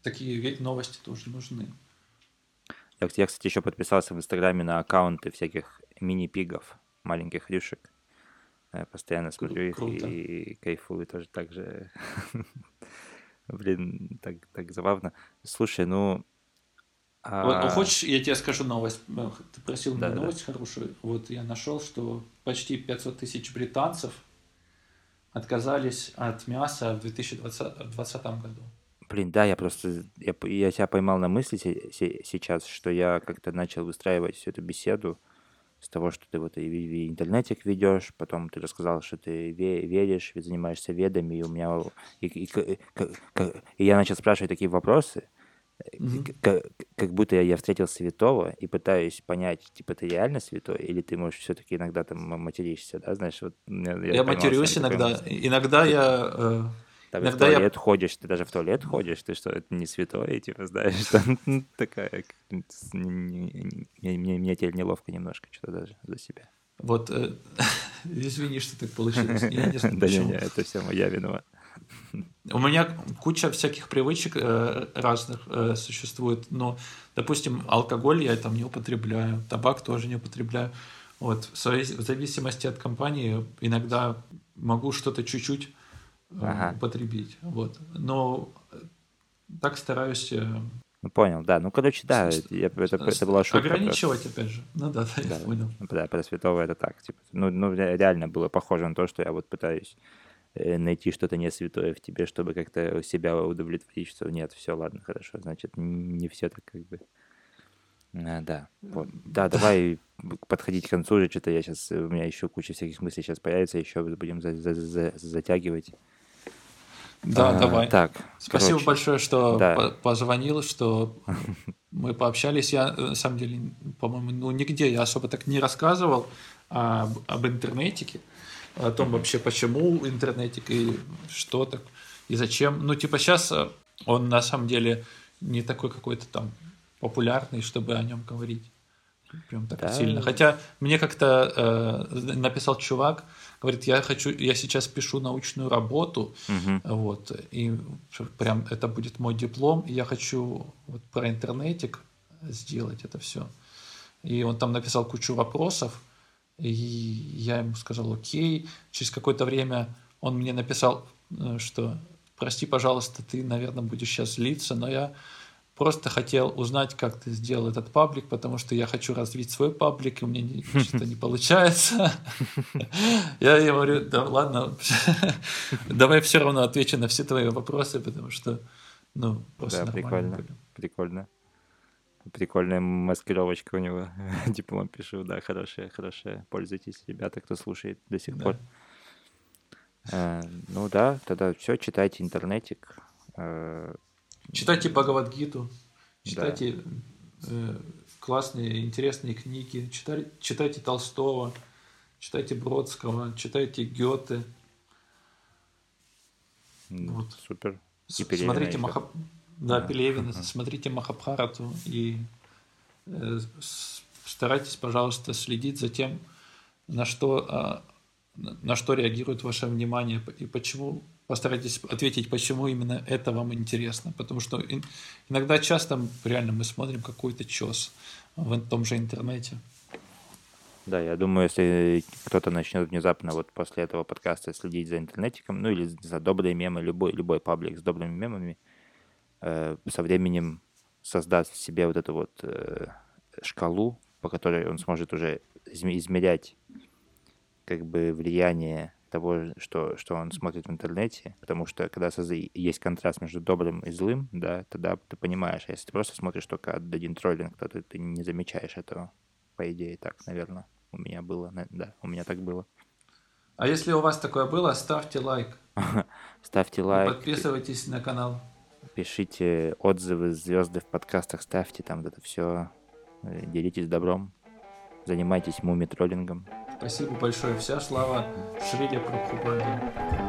такие ведь новости тоже нужны.
Я, я, кстати, еще подписался в Инстаграме на аккаунты всяких мини-пигов, маленьких рюшек. Я постоянно смотрю их Круто. и кайфую тоже так же. Блин, так, так забавно. Слушай, ну,
вот, а... Хочешь, я тебе скажу новость? Ты просил да, меня новость да. хорошую. Вот я нашел, что почти 500 тысяч британцев отказались от мяса в 2020 году.
Блин, да, я просто, я, я себя поймал на мысли сейчас, что я как-то начал выстраивать всю эту беседу с того, что ты вот и, и интернетик ведешь, потом ты рассказал, что ты веришь, занимаешься ведами, и у меня, и, и, и, и я начал спрашивать такие вопросы, Mm-hmm. Как, как будто я встретил святого и пытаюсь понять, типа, ты реально святой, или ты, можешь все-таки иногда там материшься, да, знаешь, вот...
Я, я матерюсь иногда, такой, иногда ты, я... Э,
там иногда в туалет я... ходишь, ты даже в туалет ходишь, ты что, это не святой, типа, знаешь, там такая... Мне, мне, теперь неловко немножко что-то даже за себя.
Вот, э, извини, что так получилось, я не
Да не, это все моя виновата.
У меня куча всяких привычек э, разных э, существует, но, допустим, алкоголь я там не употребляю, табак тоже не употребляю. Вот, в, зависимости от компании иногда могу что-то чуть-чуть э, ага. употребить. Вот. Но так стараюсь э,
ну, понял, да. Ну, короче, да, я, это, это была шутка.
Ограничивать, просто. опять же. Ну да, да, да я понял.
Да, про святого это так. Типа, ну, ну, реально было похоже на то, что я вот пытаюсь найти что-то не святое в тебе, чтобы как-то себя удовлетворить, что нет, все, ладно, хорошо, значит, не все так как бы. А, да, вот. Да, давай подходить к концу же, что-то я сейчас, у меня еще куча всяких мыслей сейчас появится, еще будем за, за, за, затягивать.
Да, а, давай. Так. Спасибо короче, большое, что да. позвонил, что мы пообщались. Я, на самом деле, по-моему, ну, нигде я особо так не рассказывал об, об интернетике о том вообще, почему интернетик и что так, и зачем. Ну, типа сейчас э, он на самом деле не такой какой-то там популярный, чтобы о нем говорить прям так да. сильно. Хотя мне как-то э, написал чувак, говорит, я хочу, я сейчас пишу научную работу, угу. вот, и прям это будет мой диплом, и я хочу вот про интернетик сделать это все. И он там написал кучу вопросов, и я ему сказал окей. Через какое-то время он мне написал, э, что прости, пожалуйста, ты, наверное, будешь сейчас злиться, но я просто хотел узнать, как ты сделал этот паблик, потому что я хочу развить свой паблик, и у меня что-то не получается. Я ему говорю, да ладно, давай все равно отвечу на все твои вопросы, потому что, ну, просто
Да, прикольно, прикольно. Прикольная маскировочка у него. Диплом пишу, да, хорошая, хорошая. Пользуйтесь, ребята, кто слушает до сих да. пор. А, ну да, тогда все, читайте интернетик. А,
читайте Бхагавадгиту, читайте да. э, классные, интересные книги, читайте, читайте Толстого, читайте Бродского, читайте Гёте.
Вот. Супер.
И Смотрите Маха... Да, Пелевина, смотрите Махабхарату и э, старайтесь, пожалуйста, следить за тем, на что, э, на что реагирует ваше внимание и почему. Постарайтесь ответить, почему именно это вам интересно. Потому что иногда часто реально мы смотрим какой-то чес в том же интернете.
Да, я думаю, если кто-то начнет внезапно вот после этого подкаста следить за интернетиком, ну или за добрые мемы, любой, любой паблик с добрыми мемами, э, со временем создаст себе вот эту вот э, шкалу, по которой он сможет уже измерять как бы влияние того, что, что он смотрит в интернете, потому что когда есть контраст между добрым и злым, да, тогда ты понимаешь, а если ты просто смотришь только один троллинг, то ты, ты не замечаешь этого, по идее, так, наверное, у меня было, да, у меня так было.
А если у вас такое было, ставьте лайк.
Ставьте лайк.
Подписывайтесь на канал.
Пишите отзывы, звезды в подкастах, ставьте там это все, э, делитесь добром, занимайтесь муми-троллингом.
Спасибо большое. Вся слава Шриде Прабхупаде.